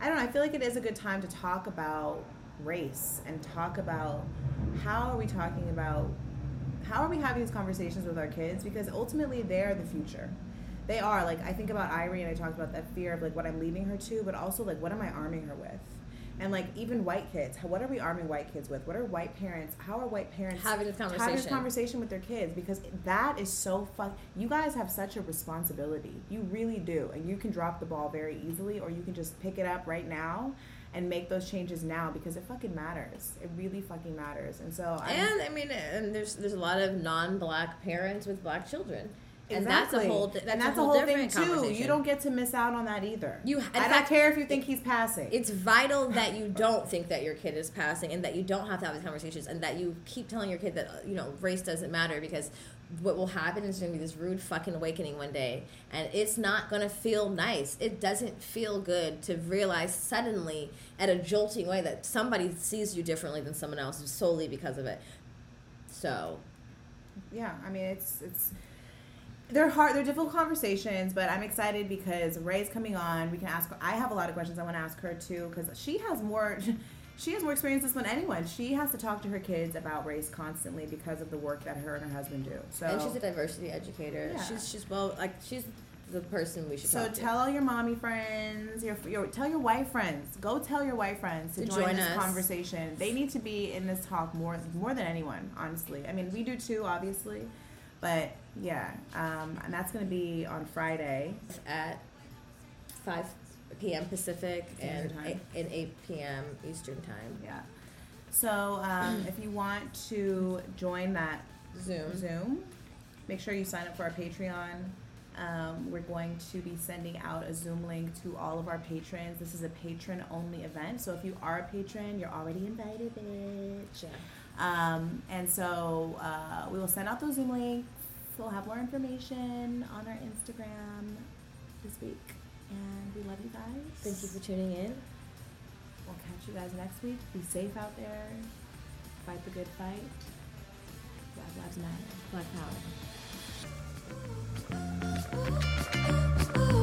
I don't know. I feel like it is a good time to talk about race and talk about how are we talking about how are we having these conversations with our kids because ultimately they're the future they are like i think about Irie and i talked about that fear of like what i'm leaving her to but also like what am i arming her with and like even white kids what are we arming white kids with? What are white parents how are white parents Having this having this conversation. conversation with their kids? Because that is so fun you guys have such a responsibility. You really do. And you can drop the ball very easily or you can just pick it up right now and make those changes now because it fucking matters. It really fucking matters. And so I'm, And I mean, and there's there's a lot of non-black parents with black children, and that's a whole that's, and that's a whole, thing different too. conversation. You don't get to miss out on that either. You, in I don't fact- care if you think he's passing. It's vital that you don't think that your kid is passing, and that you don't have to have these conversations, and that you keep telling your kid that you know race doesn't matter because what will happen is going to be this rude fucking awakening one day, and it's not going to feel nice. It doesn't feel good to realize suddenly, at a jolting way, that somebody sees you differently than someone else solely because of it. So yeah, I mean it's it's they're hard they're difficult conversations, but I'm excited because Rai's coming on. We can ask I have a lot of questions I want to ask her too because she has more she has more experiences than anyone. She has to talk to her kids about race constantly because of the work that her and her husband do. So and she's a diversity educator. Yeah. She's she's well like she's the person we should So talk to. tell all your mommy friends, your, your tell your white friends. Go tell your white friends to, To join, join this conversation. They need to be in this talk more more than anyone, honestly. I mean, we do too, obviously, but yeah, um, and that's going to be on Friday at 5 p.m. Pacific and time. eight, and 8 p.m. Eastern time. Yeah. So um, if you want to join that Zoom. Zoom, make sure you sign up for our Patreon. Um, we're going to be sending out a Zoom link to all of our patrons. This is a patron only event, so if you are a patron, you're already invited, bitch. Um, and so uh, we will send out those Zoom so we'll have more information on our Instagram this week. And we love you guys. Thank you for tuning in. We'll catch you guys next week. Be safe out there. Fight the good fight. Black Lives Matter. Black Power.